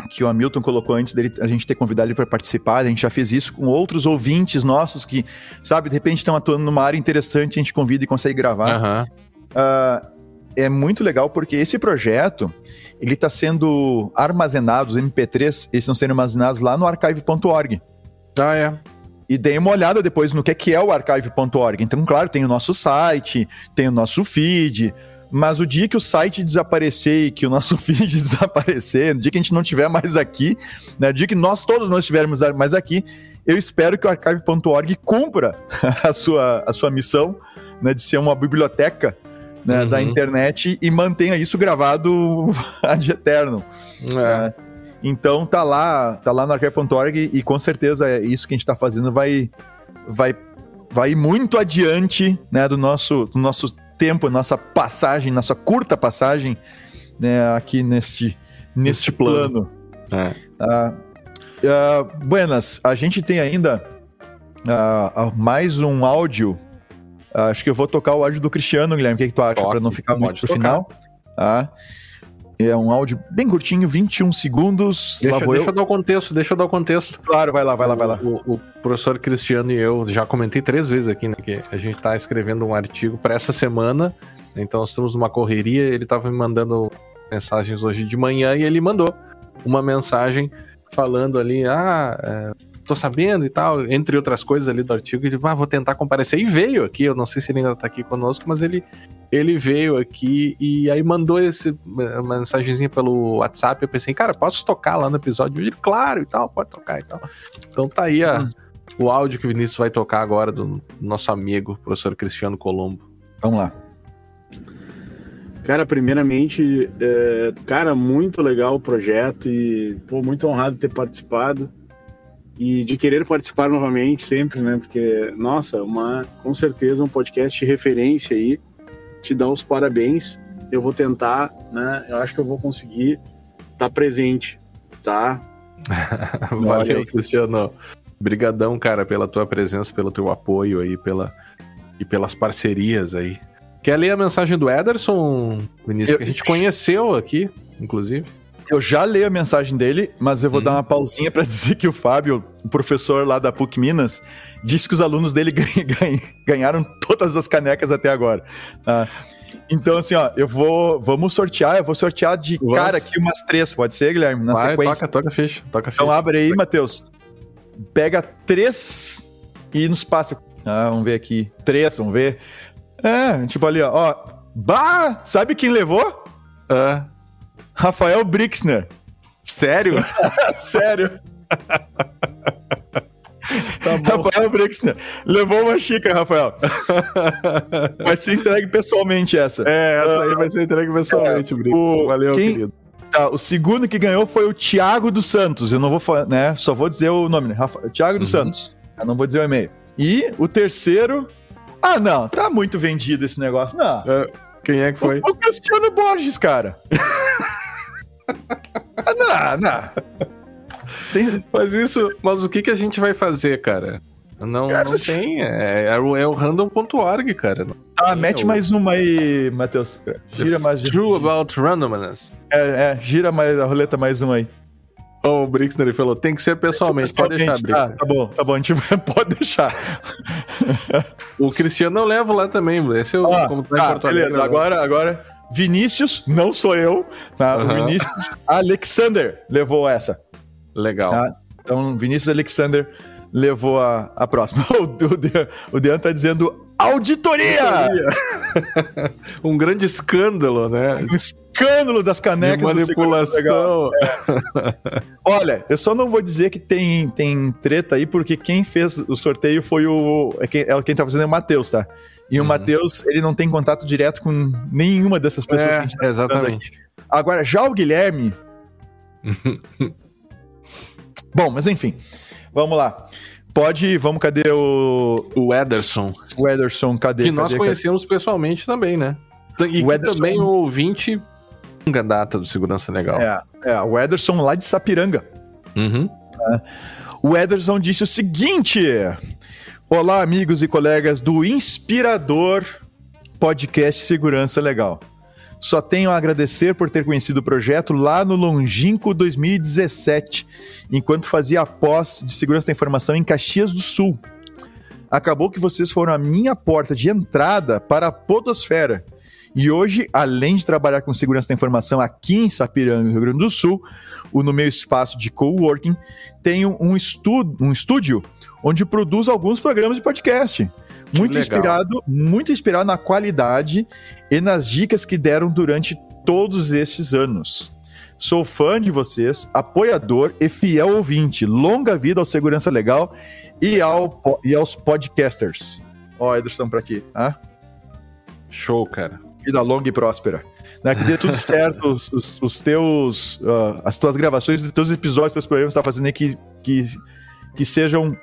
que o Hamilton colocou antes dele a gente ter convidado ele para participar, a gente já fez isso com outros ouvintes nossos que, sabe, de repente estão atuando numa área interessante, a gente convida e consegue gravar. Aham. Ah, é muito legal porque esse projeto ele está sendo armazenado, os MP3, eles estão sendo armazenados lá no archive.org. Ah, é. E dei uma olhada depois no que é, que é o archive.org. Então, claro, tem o nosso site, tem o nosso feed, mas o dia que o site desaparecer e que o nosso *laughs* feed desaparecer, no dia que a gente não tiver mais aqui, né, no dia que nós todos não estivermos mais aqui, eu espero que o archive.org cumpra *laughs* a sua, a sua missão né, de ser uma biblioteca né, Uhum. da internet e mantenha isso gravado *laughs* ad eterno. É. Então tá lá, tá lá no archive.org e com certeza é isso que a gente tá fazendo vai vai vai muito adiante, né, do nosso do nosso tempo, nossa passagem, nossa curta passagem, né, aqui neste neste plano. plano. É. Ah, ah, buenas, a gente tem ainda ah, mais um áudio. Acho que eu vou tocar o áudio do Cristiano, Guilherme. O que, que tu acha? Para não ficar muito pode pro tocar. final. É um áudio bem curtinho, 21 segundos. Deixa, lá vou deixa eu eu. dar o contexto, deixa eu dar o contexto. Claro, vai lá, vai lá, vai lá. O, o professor Cristiano e eu já comentei três vezes aqui, né? Que a gente tá escrevendo um artigo para essa semana. Então estamos numa correria. Ele tava me mandando mensagens hoje de manhã e ele mandou uma mensagem falando ali, ah, é, tô sabendo e tal, entre outras coisas ali do artigo. Ele, ah, vou tentar comparecer. E veio aqui, eu não sei se ele ainda tá aqui conosco, mas ele, ele veio aqui e aí mandou esse uma mensagenzinha pelo WhatsApp. Eu pensei, cara, posso tocar lá no episódio? Ele, claro e tal, pode tocar e tal. Então tá aí a, o áudio que o Vinícius vai tocar agora do nosso amigo, professor Cristiano Colombo. Vamos lá. Cara, primeiramente, é, cara, muito legal o projeto e pô, muito honrado de ter participado e de querer participar novamente sempre, né? Porque, nossa, uma, com certeza um podcast de referência aí. Te dá os parabéns. Eu vou tentar, né? Eu acho que eu vou conseguir estar presente, tá? *laughs* Valeu. Cristiano. Obrigadão, cara, pela tua presença, pelo teu apoio aí, pela, e pelas parcerias aí. Quer ler a mensagem do Ederson, Vinícius, Eu- que a gente conheceu aqui, inclusive? Eu já leio a mensagem dele, mas eu vou Hum. dar uma pausinha para *laughs* dizer que o Fábio, o professor lá da PUC Minas, disse que os alunos dele *laughs* ganha- ganha- ganharam todas as canecas até agora. tá? Então, assim, ó, eu vou. Vamos sortear, eu vou sortear de Vamos. cara aqui umas três, pode ser, Guilherme? Na Vai, sequência. toca, toca ficha, toca a ficha. Então abre aí, Matheus. Pega três e nos passa. Ah, vamos ver aqui. Três, vamos ver. É, tipo ali, ó. ó. Bah! Sabe quem levou? Ah, Rafael Brixner. sério? *laughs* Sério. *laughs* tá bom. Rafael Brixner. Levou uma xícara, Rafael. *laughs* Vai ser entregue pessoalmente essa. É, essa aí vai ser entregue pessoalmente, Brito. o- Valeu, quem- querido. Tá, o segundo que ganhou foi o Thiago dos Santos. Eu não vou falar, né? Só vou dizer o nome, né? Rafa... Thiago dos Uhum. Santos. Eu não vou dizer o e-mail. E o terceiro. Ah, não. Tá muito vendido esse negócio. Não. É, Quem é que foi? O, o Cristiano Borges, cara. Ah, não, não. Tem- Mas isso, mas o que, que a gente vai fazer, cara? Não, Cara, não tem, é, é o, é o random.org, cara. Ah, mete eu- mais uma aí, Matheus. Gira mais. True about randomness. É, é, gira mais a roleta mais uma aí. Oh, o Brixner falou, tem que ser pessoalmente, pode deixar. Brixner. Ah, tá bom, tá bom, a gente vai, *laughs* pode deixar. O Cristiano eu levo lá também, esse é o Ah, como tá tá, beleza, agora, agora, Vinícius, não sou eu, tá? Aham. Vinícius Alexander levou essa. Legal. Tá? Então, Vinícius Alexander levou a, a próxima. *laughs* O, o, Dean, o Dean tá dizendo auditoria! *laughs* um grande escândalo, né? Um escândalo das De canecas Legal. manipulação. Olha, eu só não vou dizer que tem, tem treta aí, porque quem fez o sorteio foi o. É quem, é quem tá fazendo é o Matheus, tá? E o Uhum. Matheus, ele não tem contato direto com nenhuma dessas pessoas que a gente tá É, exatamente. Agora, já o Guilherme. *laughs* Bom, mas enfim, vamos lá. Pode, vamos, cadê o, O Ederson, o Ederson? Cadê? que nós cadê, conhecemos pessoalmente também, né? E O Ederson- também o ouvinte longa data do Segurança Legal. cadê? É, é, o Ederson lá de Sapiranga. Uhum. O Ederson disse o seguinte: Olá, amigos e colegas do Inspirador Podcast Segurança Legal. Só tenho a agradecer por ter conhecido o projeto lá no longínquo 2017, enquanto fazia a pós de segurança da informação em Caxias do Sul. Acabou que vocês foram a minha porta de entrada para a podosfera. E hoje, além de trabalhar com segurança da informação aqui em Sapiranga, Rio Grande do Sul, no meu espaço de coworking, tenho um, estu um estúdio onde produzo alguns programas de podcast. Muito legal. inspirado, muito inspirado na qualidade e nas dicas que deram durante todos estes anos. Sou fã de vocês, apoiador e fiel ouvinte. Longa vida ao Segurança Legal e, ao, e aos podcasters. Ó, Ederson pra aqui, tá? Show, cara. Vida longa e próspera. Né? Que dê tudo *laughs* certo, os, os- os teus. ah, as tuas gravações, os teus episódios, os teus programas que tá fazendo aí que, que, que sejam.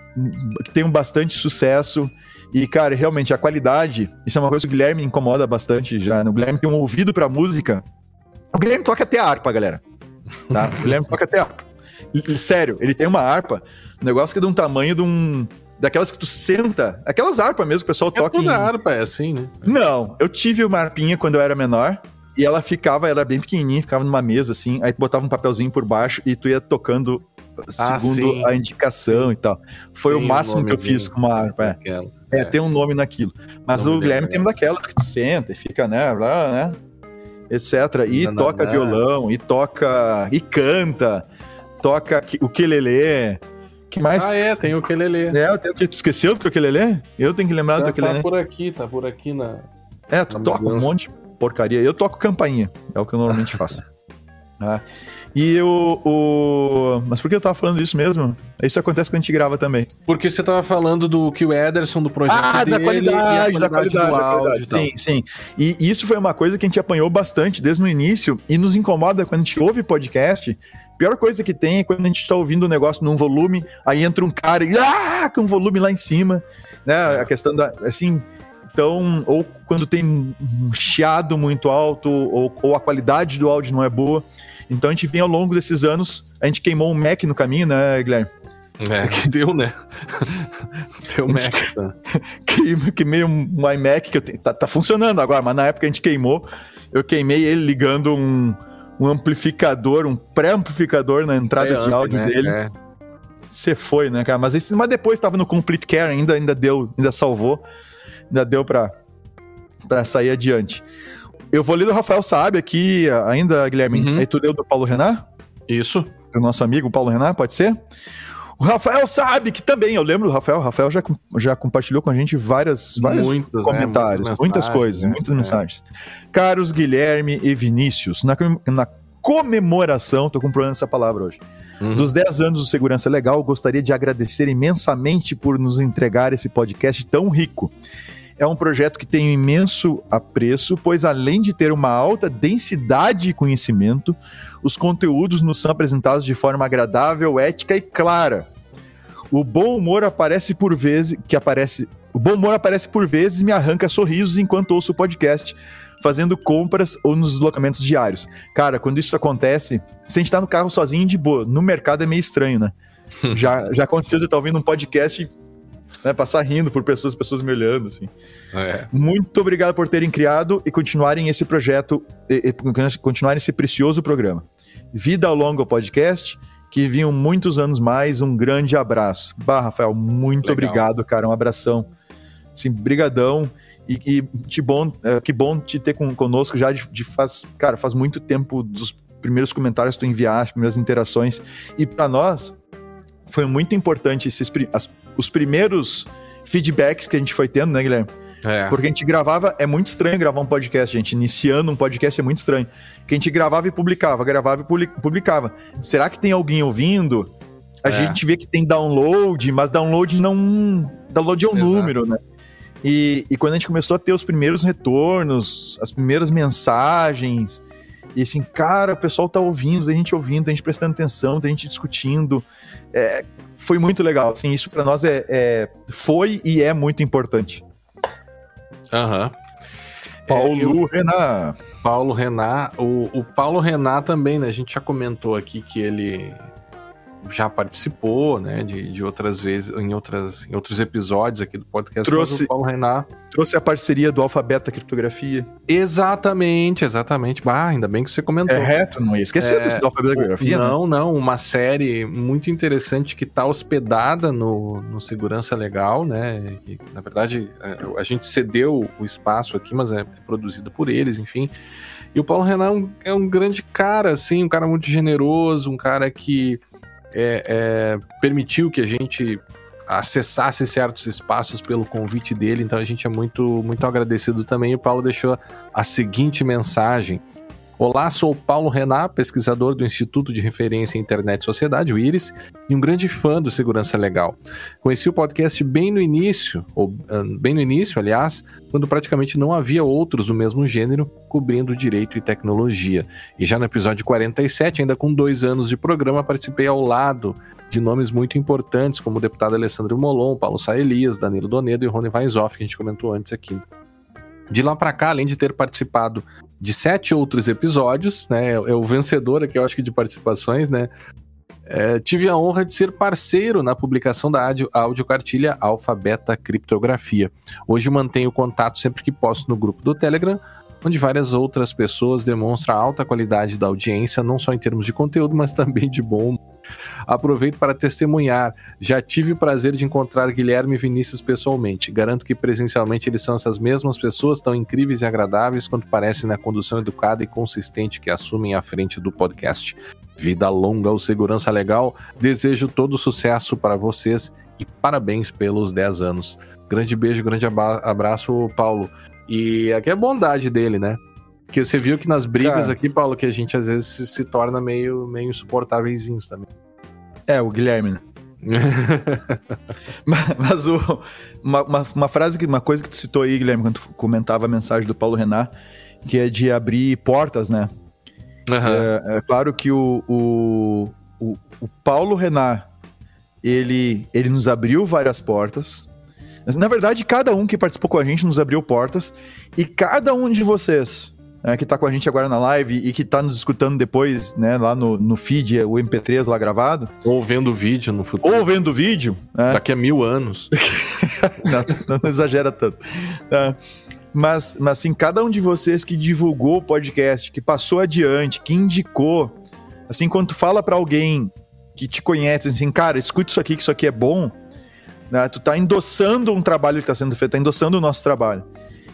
que tenham bastante sucesso. E, cara, realmente, a qualidade, isso é uma coisa que o Guilherme incomoda bastante já. né? O Guilherme tem um ouvido pra música. O Guilherme toca até harpa, galera. Tá? O Guilherme toca até harpa. Sério, ele tem uma harpa, um negócio que é de um tamanho de um. Daquelas que tu senta, aquelas harpas mesmo que o pessoal É toca em. toda harpa é assim, né? Não, eu tive uma harpinha quando eu era menor E ela ficava, ela era bem pequenininha, ficava numa mesa assim, aí tu botava um papelzinho por baixo e tu ia tocando Ah, segundo sim. a indicação e tal. Foi Tem o um máximo que eu fiz com uma harpa. É, Aquela. É, tem um nome naquilo. Mas Nome o Guilherme tem uma daquelas que tu senta e fica, né, blá, né, etc. E Não, não, toca não. violão, e toca, e canta, toca o quelele. que mais? Ah, é, tem o Kelele. É, eu tenho que... Tu esqueceu do teu quelele? Eu tenho que lembrar do Tá, teu tá quelele. por aqui, tá por aqui na. É, tu na toca um mudança. monte de porcaria. Eu toco campainha, é o que eu normalmente faço. *laughs* Ah, E o, o. Mas por que eu tava falando isso mesmo? Isso acontece quando a gente grava também. Porque você tava falando do que o Ederson do projeto Ah, dele da qualidade, da qualidade, do da qualidade. e tal. Sim, sim. E isso foi uma coisa que a gente apanhou bastante desde o início e nos incomoda quando a gente ouve podcast. Pior coisa que tem é quando a gente tá ouvindo um negócio num volume, aí entra um cara e ah, com um volume lá em cima, né? A questão da assim, então, ou quando tem um chiado muito alto, ou, ou a qualidade do áudio não é boa. Então a gente vem ao longo desses anos, a gente queimou um Mac no caminho, né, Guilherme? É, que *laughs* deu, né? deu Mac. Tá. Queimei, queimei um, iMac que eu tenho, tá, tá funcionando agora, mas na época a gente queimou. Eu queimei ele ligando um, um amplificador, um pré-amplificador na entrada É, de áudio né? dele. É. Você foi, né, cara? Mas, esse- mas depois tava no Complete Care ainda, ainda deu, ainda salvou. Ainda deu pra, pra sair adiante. Eu vou ler do Rafael Saab aqui ainda, Guilherme. Uhum. Aí tu leu do Paulo Renan? Isso. do nosso amigo Paulo Renan, pode ser? O Rafael sabe que também, eu lembro do Rafael, o Rafael já, com- já compartilhou com a gente várias, vários né? comentários, Muitas muitas mensagens, coisas, né? muitas É. mensagens. Caros Guilherme e Vinícius, na, com- na comemoração, tô comprando essa palavra hoje, Uhum. dos 10 anos do Segurança Legal, gostaria de agradecer imensamente por nos entregar esse podcast tão rico. É um projeto que tem um imenso apreço, pois além de ter uma alta densidade de conhecimento, os conteúdos nos são apresentados de forma agradável, ética e clara. O bom humor aparece por vezes que aparece, o bom humor aparece por vezes e me arranca sorrisos enquanto ouço o podcast, fazendo compras ou nos deslocamentos diários. Cara, quando isso acontece, se a gente tá no carro sozinho de boa, no mercado é meio estranho, né? *laughs* já, já aconteceu de estar ouvindo um podcast né, passar rindo por pessoas, pessoas me olhando, assim. É. Muito obrigado por terem criado e continuarem esse projeto, e, e continuarem esse precioso programa. Vida ao longo podcast, que vinham muitos anos mais. Um grande abraço. Bah, Rafael, muito Legal. obrigado, cara. Um abração. Assim, brigadão. E, e que, bom, é, que bom te ter com, conosco já de, de faz, cara, faz muito tempo dos primeiros comentários que tu enviaste, primeiras interações. E para nós, foi muito importante esses, as- os primeiros feedbacks que a gente foi tendo, né, Guilherme? É. Porque a gente gravava, é muito estranho gravar um podcast, gente. Iniciando um podcast é muito estranho. Que a gente gravava e publicava, gravava e publi- publicava. Será que tem alguém ouvindo? A É. gente vê que tem download, mas download não. Download é um Exato. número, né? E, e quando a gente começou a ter os primeiros retornos, as primeiras mensagens, e assim, cara, o pessoal tá ouvindo, a gente ouvindo, a gente prestando atenção, a gente discutindo. É, foi muito legal. Assim, isso para nós é, é- foi e é muito importante. Aham. Paulo É, eu- Renan. Paulo Renan. O, o Paulo Renan também, né? A gente já comentou aqui que ele já participou, né? De, de outras vezes, em, outras, em outros episódios aqui do podcast. Trouxe- Paulo Renan. Trouxe a parceria do Alfabeta Criptografia. Exatamente, exatamente. Bah, ainda bem que você comentou. É reto, não ia esquecer É, do Alfabeta Criptografia. né? Não, não, uma série muito interessante que está hospedada no, no Segurança Legal, né? E, na verdade, é, a gente cedeu o espaço aqui, mas é produzida por eles, enfim. E o Paulo Renan é um, é um grande cara, assim, um cara muito generoso, um cara que é, é, permitiu que a gente acessasse certos espaços pelo convite dele, então a gente é muito, muito agradecido também. E o Paulo deixou a seguinte mensagem. Olá, sou Paulo Renan, pesquisador do Instituto de Referência Internet e Sociedade, o IRIS, e um grande fã do Segurança Legal. Conheci o podcast bem no início, ou ah, bem no início, aliás, quando praticamente não havia outros do mesmo gênero cobrindo direito e tecnologia. E já no episódio 47, ainda com dois anos de programa, participei ao lado de nomes muito importantes, como o deputado Alessandro Molon, Paulo Saelias, Danilo Donedo e Rony Weishoff, que a gente comentou antes aqui. De lá para cá, além de ter participado de sete outros episódios, né? É o vencedor aqui, eu acho que de participações, né? É, tive a honra de ser parceiro na publicação da áudio, audiocartilha Alfabeta Criptografia. Hoje mantenho contato sempre que posso no grupo do Telegram onde várias outras pessoas demonstram a alta qualidade da audiência, não só em termos de conteúdo, mas também de bom. Aproveito para testemunhar. Já tive o prazer de encontrar Guilherme e Vinícius pessoalmente. Garanto que presencialmente eles são essas mesmas pessoas tão incríveis e agradáveis quanto parecem na condução educada e consistente que assumem à frente do podcast. Vida longa ou segurança legal. Desejo todo sucesso para vocês e parabéns pelos 10 anos. Grande beijo, grande abraço, Paulo. E aqui é a bondade dele, né? Porque você viu que nas brigas Cara. aqui, Paulo, que a gente às vezes se, se torna meio, meio insuportáveis também. É, o Guilherme, né? *laughs* Mas, mas o, uma, uma, uma frase, que, uma coisa que tu citou aí, Guilherme, quando tu comentava a mensagem do Paulo Renan, que é de abrir portas, né? Aham. É, é claro que o, o, o, o Paulo Renan, ele, ele nos abriu várias portas. Mas, na verdade, cada um que participou com a gente nos abriu portas. E cada um de vocês né, que tá com a gente agora na live e que tá nos escutando depois, né, lá no, no feed, o MP3 lá gravado, Ou vendo vídeo no futuro. ou vendo o vídeo, né, Daqui a mil anos. *laughs* não, não exagera tanto. Tá? Mas, mas assim, cada um de vocês que divulgou o podcast, que passou adiante, que indicou, assim, quando tu fala pra alguém que te conhece, assim, cara, escute isso aqui, que isso aqui é bom, né? Tu tá endossando um trabalho que tá sendo feito, tá endossando o nosso trabalho.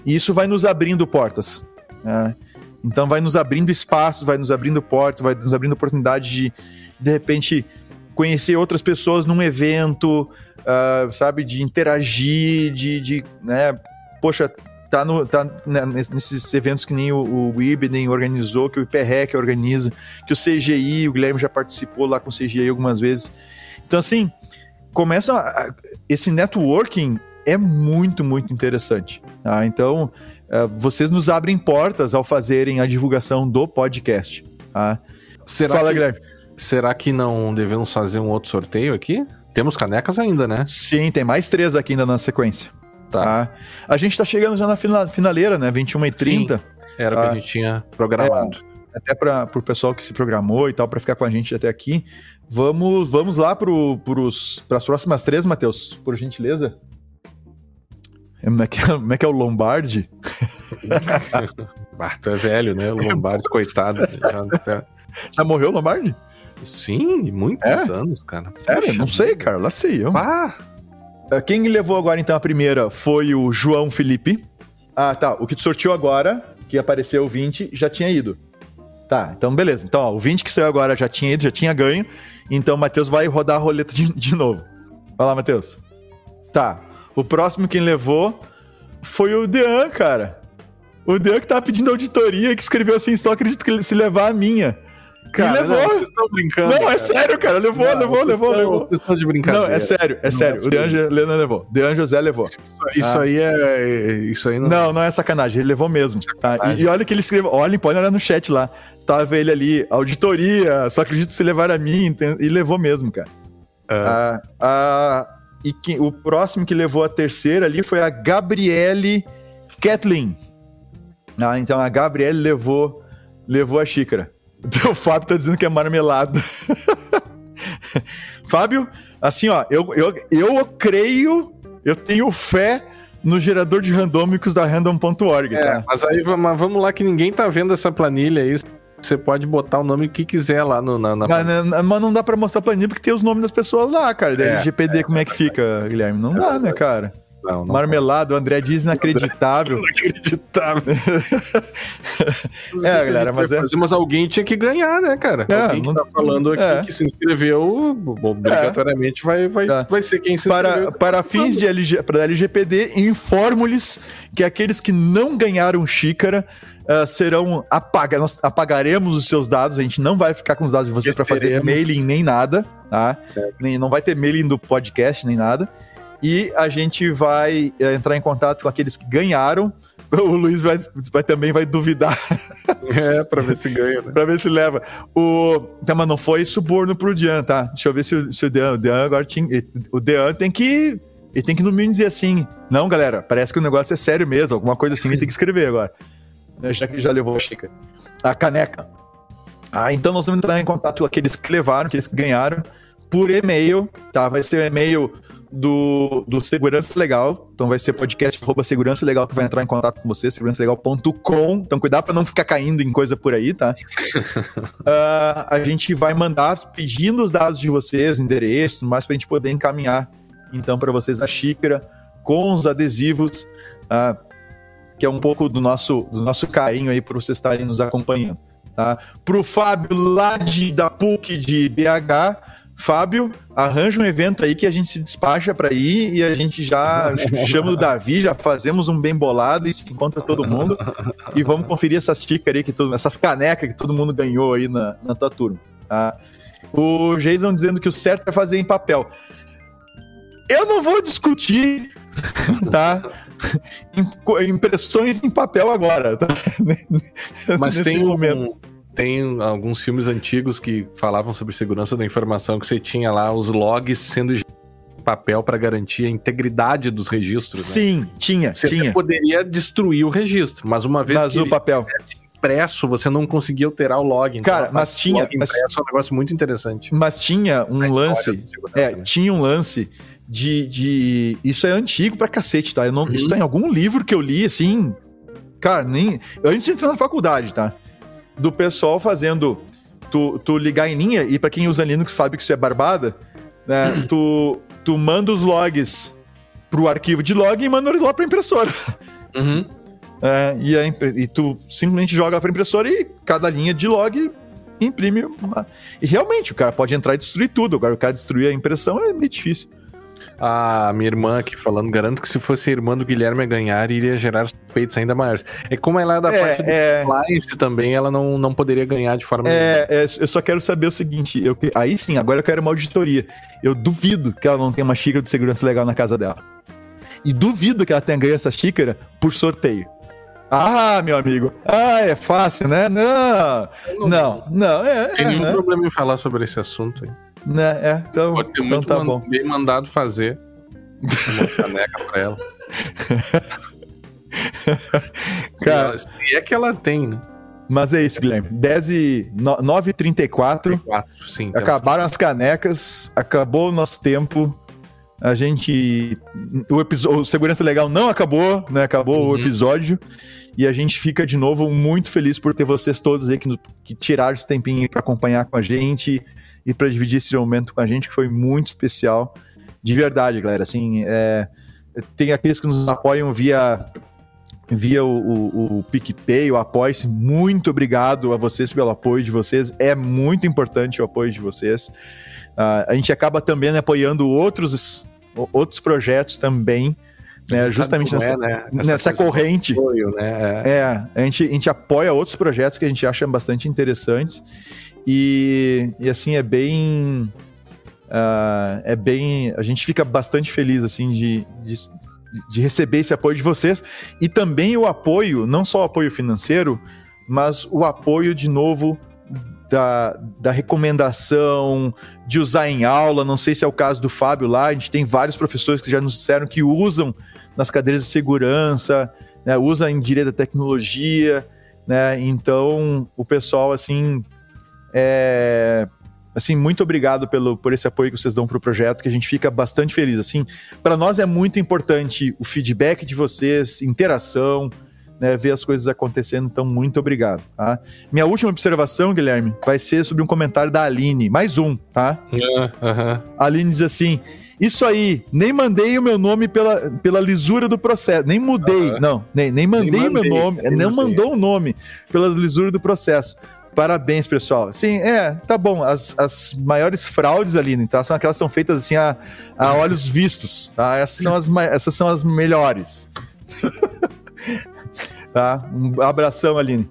E isso vai nos abrindo portas. Né? Então vai nos abrindo espaços, vai nos abrindo portas, vai nos abrindo oportunidade de, de repente, conhecer outras pessoas num evento, ah, sabe, de interagir, de, de né, poxa, tá, no, tá né, nesses eventos que nem o, o Ibden organizou, que o IPREC organiza, que o CGI, o Guilherme já participou lá com o CGI algumas vezes. Então, assim, começa a- esse networking é muito, muito interessante. Tá? Então, eh, vocês nos abrem portas ao fazerem a divulgação do podcast. Tá? Será Fala, que, Guilherme. será que não devemos fazer um outro sorteio aqui? Temos canecas ainda, né? Sim, tem mais três aqui ainda na sequência. Tá. Tá? A gente tá chegando já na fina- finaleira, né? 21 e 30 Era o que Ah. a gente tinha programado. até para o pessoal que se programou e tal, para ficar com a gente até aqui. Vamos, vamos lá para as próximas três, Matheus, por gentileza. Como é que é, como é, que é o Lombardi? *laughs* Tu é velho, né? O Lombardi, coitado. Já, tá- Já morreu o Lombardi? Sim, muitos É? anos, cara. Sério? Puxa não sei, cara. Lá sei eu. Ah, Quem levou agora, então, a primeira foi o João Felipe. Ah, tá. O que tu sorteou agora, que apareceu o 20, já tinha ido. Tá, então beleza. Então, ó, o 20 que saiu agora já tinha ido, já tinha ganho. Então, o Matheus vai rodar a roleta de, de novo. Vai lá, Matheus. Tá. O próximo quem levou foi o Dean, cara. O Dean que tava pedindo auditoria, que escreveu assim, só acredito que ele se levar a minha. cara, e levou. não, vocês estão brincando. Não, é cara. sério, cara. Levou, Não, levou, levou, estão- levou. Vocês estão de brincadeira. Não, é sério, é Não sério. é o Dean levou. Dean José levou. Isso, isso Ah. aí é. Isso aí não. Não, não é sacanagem, ele levou mesmo. Tá? E, e olha que ele escreveu, olhem, pode olhar no chat lá. Tava ele ali, auditoria, só acredito se levar a mim, e levou mesmo, cara. Ah, ah, e que- o próximo que levou a terceira ali foi a Gabriele Kathleen. Ah, então a Gabriele levou, levou a xícara. *laughs* O Fábio tá dizendo que é marmelada. *laughs* Fábio, assim, ó, eu, eu, eu creio, eu tenho fé no gerador de randômicos da random.org, é, tá? mas aí mas vamos lá que ninguém tá vendo essa planilha aí. Você pode botar o nome que quiser lá no, na, na Mas, né, mas não dá pra mostrar a planilha porque tem os nomes das pessoas lá, cara. Da É, LGPD, como é que fica, Guilherme? Não dá, né, cara? Não, não. Marmelado, o André diz inacreditável. *laughs* Inacreditável. É, galera, mas é- Mas alguém tinha que ganhar, né, cara? É, alguém que não- tá falando aqui é. que se inscreveu, obrigatoriamente vai, vai, Tá. vai ser quem se Para, inscreveu. para fins de LG, para LGPD, informo-lhes que aqueles que não ganharam xícara ah, serão apagados. Nós apagaremos os seus dados, a gente não vai ficar com os dados de vocês para fazer mailing nem nada, tá? Nem, não vai ter mailing do podcast nem nada. E a gente vai eh, entrar em contato com aqueles que ganharam. *laughs* O Luiz vai, vai também vai duvidar *laughs* É, pra ver se ganha, né? *laughs* pra ver se leva. O, tá, mas não foi suborno pro Dean, tá? Deixa eu ver se o, se o Dean, o Dean agora tinha. O Dean tem que. Ele tem que no mínimo dizer assim: não, galera, parece que o negócio é sério mesmo, alguma coisa assim ele tem que escrever agora. Né, Já que ele já levou a xícara. A caneca. Ah, então nós vamos entrar em contato com aqueles que levaram, aqueles que ganharam, por e-mail, tá? Vai ser o e-mail do, do Segurança Legal. Então vai ser podcast arroba Segurança Legal que vai entrar em contato com você, segurançalegal.com. Então cuidado para não ficar caindo em coisa por aí, tá? uh, *laughs* a gente vai mandar pedindo os dados de vocês, endereço, tudo mais, pra gente poder encaminhar então para vocês a xícara com os adesivos, uh, que é um pouco do nosso, do nosso carinho aí por vocês estarem nos acompanhando. Tá? Pro Fábio lá de, da PUC de BH, Fábio, arranja um evento aí que a gente se despacha para ir e a gente já *laughs* chama o Davi, já fazemos um bem bolado e se encontra todo mundo. E vamos conferir essas xícaras aí, que todo, essas canecas que todo mundo ganhou aí na, na tua turma. Tá? O Jason dizendo que o certo é fazer em papel. Eu não vou discutir, *laughs* tá? Impressões em papel agora, tá? *laughs* Mas Nesse tem momento. Um tem alguns filmes antigos que falavam sobre segurança da informação que você tinha lá os logs sendo papel para garantir a integridade dos registros. Né? Sim, né? tinha, você tinha. poderia destruir o registro, mas uma vez mas que o papel impresso, você não conseguia alterar o log. Então Cara, mas tinha, mas impresso é um negócio muito interessante. Mas tinha um lance, é, né? tinha um lance de, de isso é antigo pra cacete, tá? Eu não, uhum. Isso tá em algum livro que eu li assim, cara, nem antes de entrar na faculdade, tá? Do pessoal fazendo tu, tu ligar em linha, e para quem usa Linux sabe que isso é barbada, né? *clears throat* Tu, tu manda os logs pro arquivo de log e manda ele lá pra impressora. Uhum. É, e, a, e tu simplesmente joga pra impressora e cada linha de log imprime uma... E realmente, o cara pode entrar e destruir tudo. Agora, o cara destruir a impressão é meio difícil a minha irmã aqui falando, garanto que se fosse a irmã do Guilherme a ganhar, iria gerar suspeitos ainda maiores. É como ela é da é, parte do é... compliance também, ela não, não poderia ganhar de forma. É, é, eu só quero saber o seguinte: eu, aí sim, agora eu quero uma auditoria. Eu duvido que ela não tenha uma xícara de segurança legal na casa dela. E duvido que ela tenha ganho essa xícara por sorteio. Ah, meu amigo. Ah, é fácil, né? Não, não, não. não é, Tem é, nenhum né? problema em falar sobre esse assunto aí. Né, é, então, Pode ter então muito tá bom. bem mandado fazer uma *laughs* caneca pra ela. *laughs* Cara, se é que ela tem, né? Mas é isso, Guilherme. 10 e 9 e 34 sim, acabaram as canecas, acabou o nosso tempo. A gente. O, episódio, o Segurança Legal não acabou, né? Acabou uhum. o episódio. E a gente fica de novo muito feliz por ter vocês todos aí que, que tiraram esse tempinho para acompanhar com a gente e para dividir esse momento com a gente, que foi muito especial. De verdade, galera. Assim, é, tem aqueles que nos apoiam via via o, o, o PicPay, o Apoia-se. Muito obrigado a vocês pelo apoio de vocês. É muito importante o apoio de vocês. Uh, a gente acaba também né, apoiando outros, outros projetos também. Né, justamente nessa, é, né? nessa corrente. Apoio, né? É, é a, gente, a gente apoia outros projetos que a gente acha bastante interessantes. E, e assim, é bem. Uh, é bem. A gente fica bastante feliz, assim, de, de, de, receber esse apoio de vocês. E também o apoio, não só o apoio financeiro, mas o apoio, de novo, da, da recomendação, de usar em aula. Não sei se é o caso do Fábio lá, a gente tem vários professores que já nos disseram que usam nas cadeiras de segurança, né, usa em direito da tecnologia, né? Então, o pessoal, assim, é, assim, muito obrigado pelo, por esse apoio que vocês dão para o projeto, que a gente fica bastante feliz. Assim, para nós é muito importante o feedback de vocês, interação, né, ver as coisas acontecendo. Então, muito obrigado. Tá? Minha última observação, Guilherme, vai ser sobre um comentário da Aline. Mais um, tá? Uh, uh -huh. A Aline diz assim: Isso aí, nem mandei o meu nome pela, pela lisura do processo. Nem mudei, uh -huh. não, nem, nem mandei, nem o meu nome, não mandou o nome pela lisura do processo. Parabéns, pessoal. Sim, é, tá bom. As, as maiores fraudes ali, tá? São aquelas que são feitas assim a, a olhos vistos, tá? Essas são as, essas são as melhores. *laughs* tá? Um abração, Aline.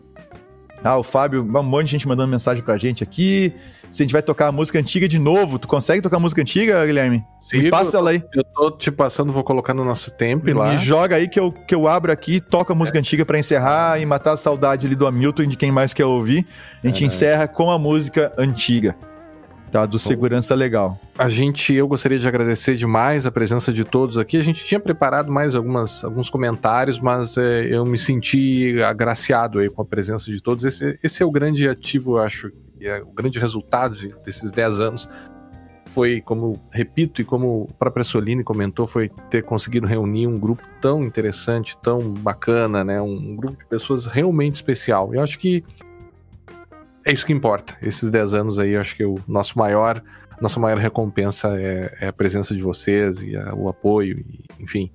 Ah, o Fábio, um monte de gente mandando mensagem pra gente aqui. Se a gente vai tocar a música antiga de novo, tu consegue tocar a música antiga, Guilherme? Sim, Me passa ela aí. Eu tô te passando, vou colocar no nosso tempo lá. Me joga aí que eu, que eu abro aqui, toco a música é. antiga para encerrar e matar a saudade ali do Hamilton e de quem mais quer ouvir. A gente é, encerra com a música antiga tá? Do Segurança Legal. A gente, eu gostaria de agradecer demais a presença de todos aqui. A gente tinha preparado mais algumas, alguns comentários, mas é, eu me senti agraciado aí com a presença de todos. Esse, esse é o grande ativo, eu acho, é o grande resultado de, desses 10 anos. foi, como repito e como a própria Soline comentou, foi ter conseguido reunir um grupo tão interessante, tão bacana, né? Um grupo de pessoas realmente especial. Eu acho que é isso que importa. Esses 10 anos aí, acho que o nosso maior, nossa maior recompensa é, é a presença de vocês e a, o apoio, e, enfim,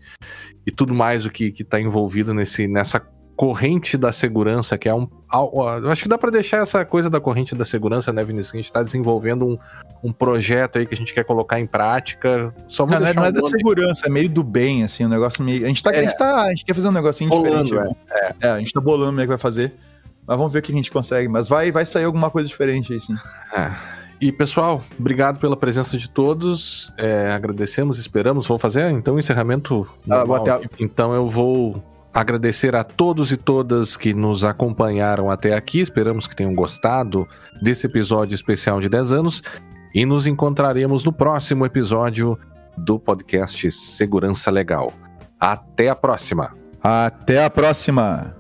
e tudo mais o que está envolvido nesse, nessa corrente da segurança, que é um. Eu acho que dá para deixar essa coisa da corrente da segurança, né, Vinícius? A gente está desenvolvendo um, um projeto aí que a gente quer colocar em prática. Só Não, não é, não é o da segurança, é meio do bem, assim, um negócio meio. A gente, tá, a, É. gente tá, a gente quer fazer um negocinho Bolando, diferente. né? É. a gente tá bolando meio que vai fazer. Mas vamos ver o que a gente consegue. Mas vai, vai sair alguma coisa diferente aí, sim. É. E pessoal, obrigado pela presença de todos. É, agradecemos, esperamos. Vou fazer então o encerramento. Ah, até. Então eu vou agradecer a todos e todas que nos acompanharam até aqui. Esperamos que tenham gostado desse episódio especial de 10 anos. E nos encontraremos no próximo episódio do podcast Segurança Legal. Até a próxima! Até a próxima!